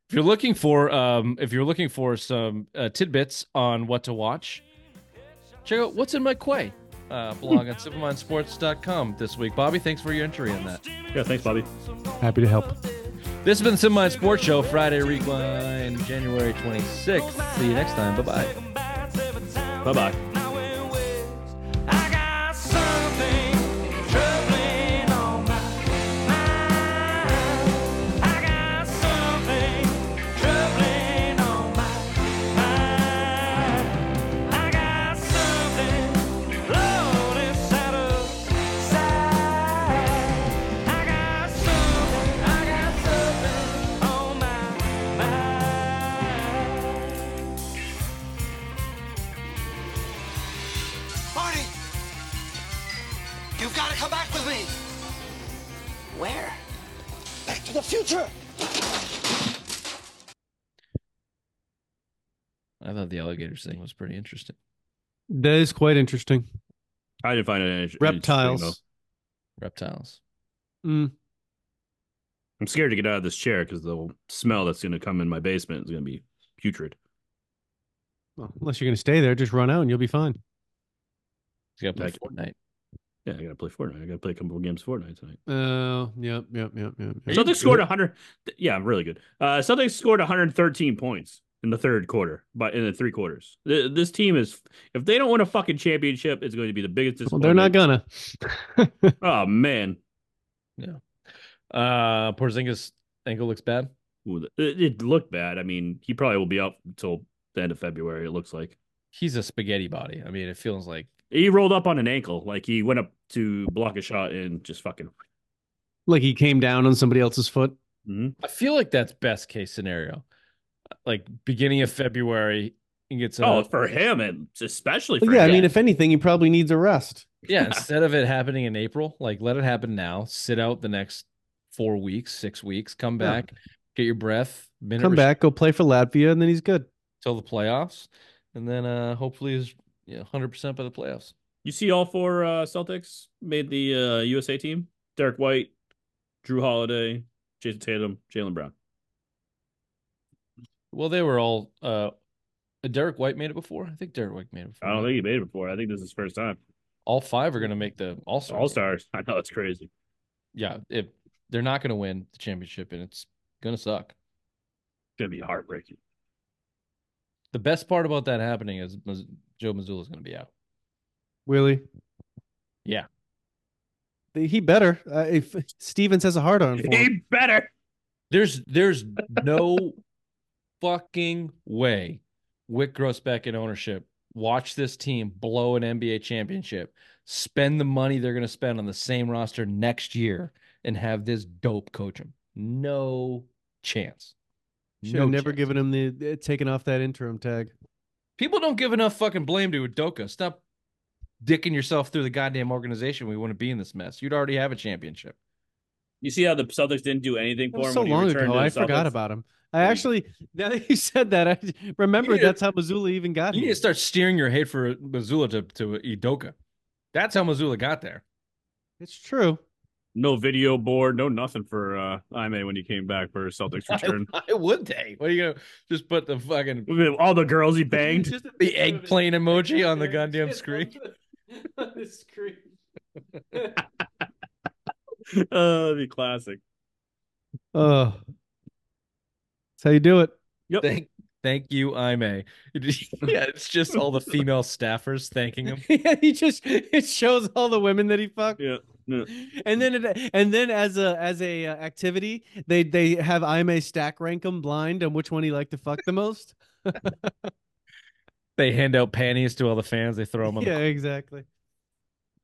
If you're looking for um if you're looking for some uh, tidbits on what to watch, check out what's in my quay. Uh, blog on simplemindsports.com this week. Bobby, thanks for your entry on that. Yeah, thanks, Bobby. Happy to help. This has been the Simple Mind Sports Show, Friday Rewind, January 26th. See you next time. Bye-bye. Bye bye. Alligators thing was pretty interesting. That is quite interesting. I didn't find it any- interesting, Reptiles. though. Reptiles. Mm. I'm scared to get out of this chair because the smell that's going to come in my basement is going to be putrid. Well, unless you're going to stay there, just run out and you'll be fine. You got to play Like- Fortnite. Yeah, I got to play Fortnite. I got to play a couple more games of Fortnite tonight. Oh, yep, yep, yep, yep. yep. Celtics scored 100. Yeah, I'm really good. Uh, Celtics scored 113 points in the third quarter, but in the three quarters. This team is, if they don't win a fucking championship, it's going to be the biggest Well, they're not gonna. Oh man, Yeah. Uh Porzingis ankle looks bad. Ooh, it, it looked bad. I mean, he probably will be out until the end of February. It looks like He's a spaghetti body. I mean, it feels like he rolled up on an ankle, like he went up to block a shot and just fucking. like he came down on somebody else's foot. Mhm. I feel like that's best case scenario. Like beginning of February, and gets a, Oh, for him, and especially for But yeah, I mean, if anything, he probably needs a rest. yeah. Instead of it happening in April, like let it happen now. Sit out the next four weeks, six weeks. Come Yeah. back, get your breath. Minute Come back, go play for Latvia, and then he's good. till the playoffs, and then uh hopefully is you know hundred percent by the playoffs. You see, all four uh, Celtics made the uh, USA team. Derrick White, Jrue Holiday, Jayson Tatum, Jaylen Brown. Well, they were all. uh Derrick White made it before. I think Derrick White made it before. I don't think he made it before. I think this is his first time. all five are going to make the All Star. All stars. I know it's crazy. Yeah, if they're not going to win the championship, and it's going to suck. It's gonna be heartbreaking. The best part about that happening is Joe Mazzulla is going to be out. Willie. Yeah. He better. Uh, if Stevens has a hard on for him. He better. There's there's no fucking way Wyc Grousbeck and ownership watch this team blow an NBA championship, spend the money they're going to spend on the same roster next year, and have this dope coach them. No chance. Should No have never chance. given him the taken off that interim tag. People don't give enough fucking blame to Udoka. Stop dicking yourself through the goddamn organization. We want to be in this mess. You'd already have a championship. You see how the Celtics didn't do anything for him so when he long returned ago. to the I forgot about him. I actually, now that you said that, I remember You to- that's how Mazzulla even got You need to start steering your hate for Mazzulla to, to Udoka. That's how Mazzulla got there. It's true. No video board, no nothing for uh Ime when he came back for Celtics return. Why would they? What are you gonna just put the fucking All the girls he banged. Just the picture of it. eggplane emoji on the Yeah, goddamn just screen? On the screen. Uh, that'd be classic. Oh, that's how you do it. Yep. Thank thank you, Ime. yeah, it's just all the female staffers thanking him. yeah, he just it shows all the women that he fucked. Yeah. yeah. And then it, and then as a as a uh, activity, they they have Ime stack rank them blind on which one he liked to fuck the most. They hand out panties to all the fans. They throw them on. yeah, The... exactly.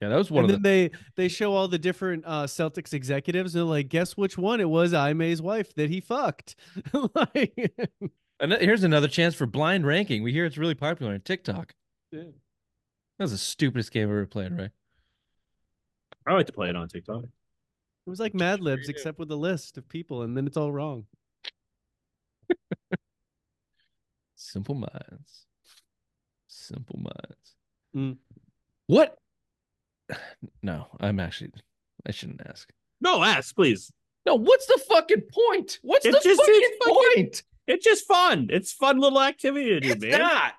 Yeah, that was one of them. and of then the. they they show all the different uh Celtics executives. They're like, guess which one it was Ime's wife that he fucked. like, And here's another chance for blind ranking. We hear it's really popular on TikTok. Yeah. That was the stupidest game I've ever played, right? I like to play it on TikTok. It was like Mad Libs, except with a list of people, and then it's all wrong. Simple minds. Simple minds. Mm. What? No, I'm actually. I shouldn't ask. No, ask, please. No, what's the fucking point? What's It's the just- fucking it's fucking- point? It's just fun. It's fun little activity to do, It's man. not.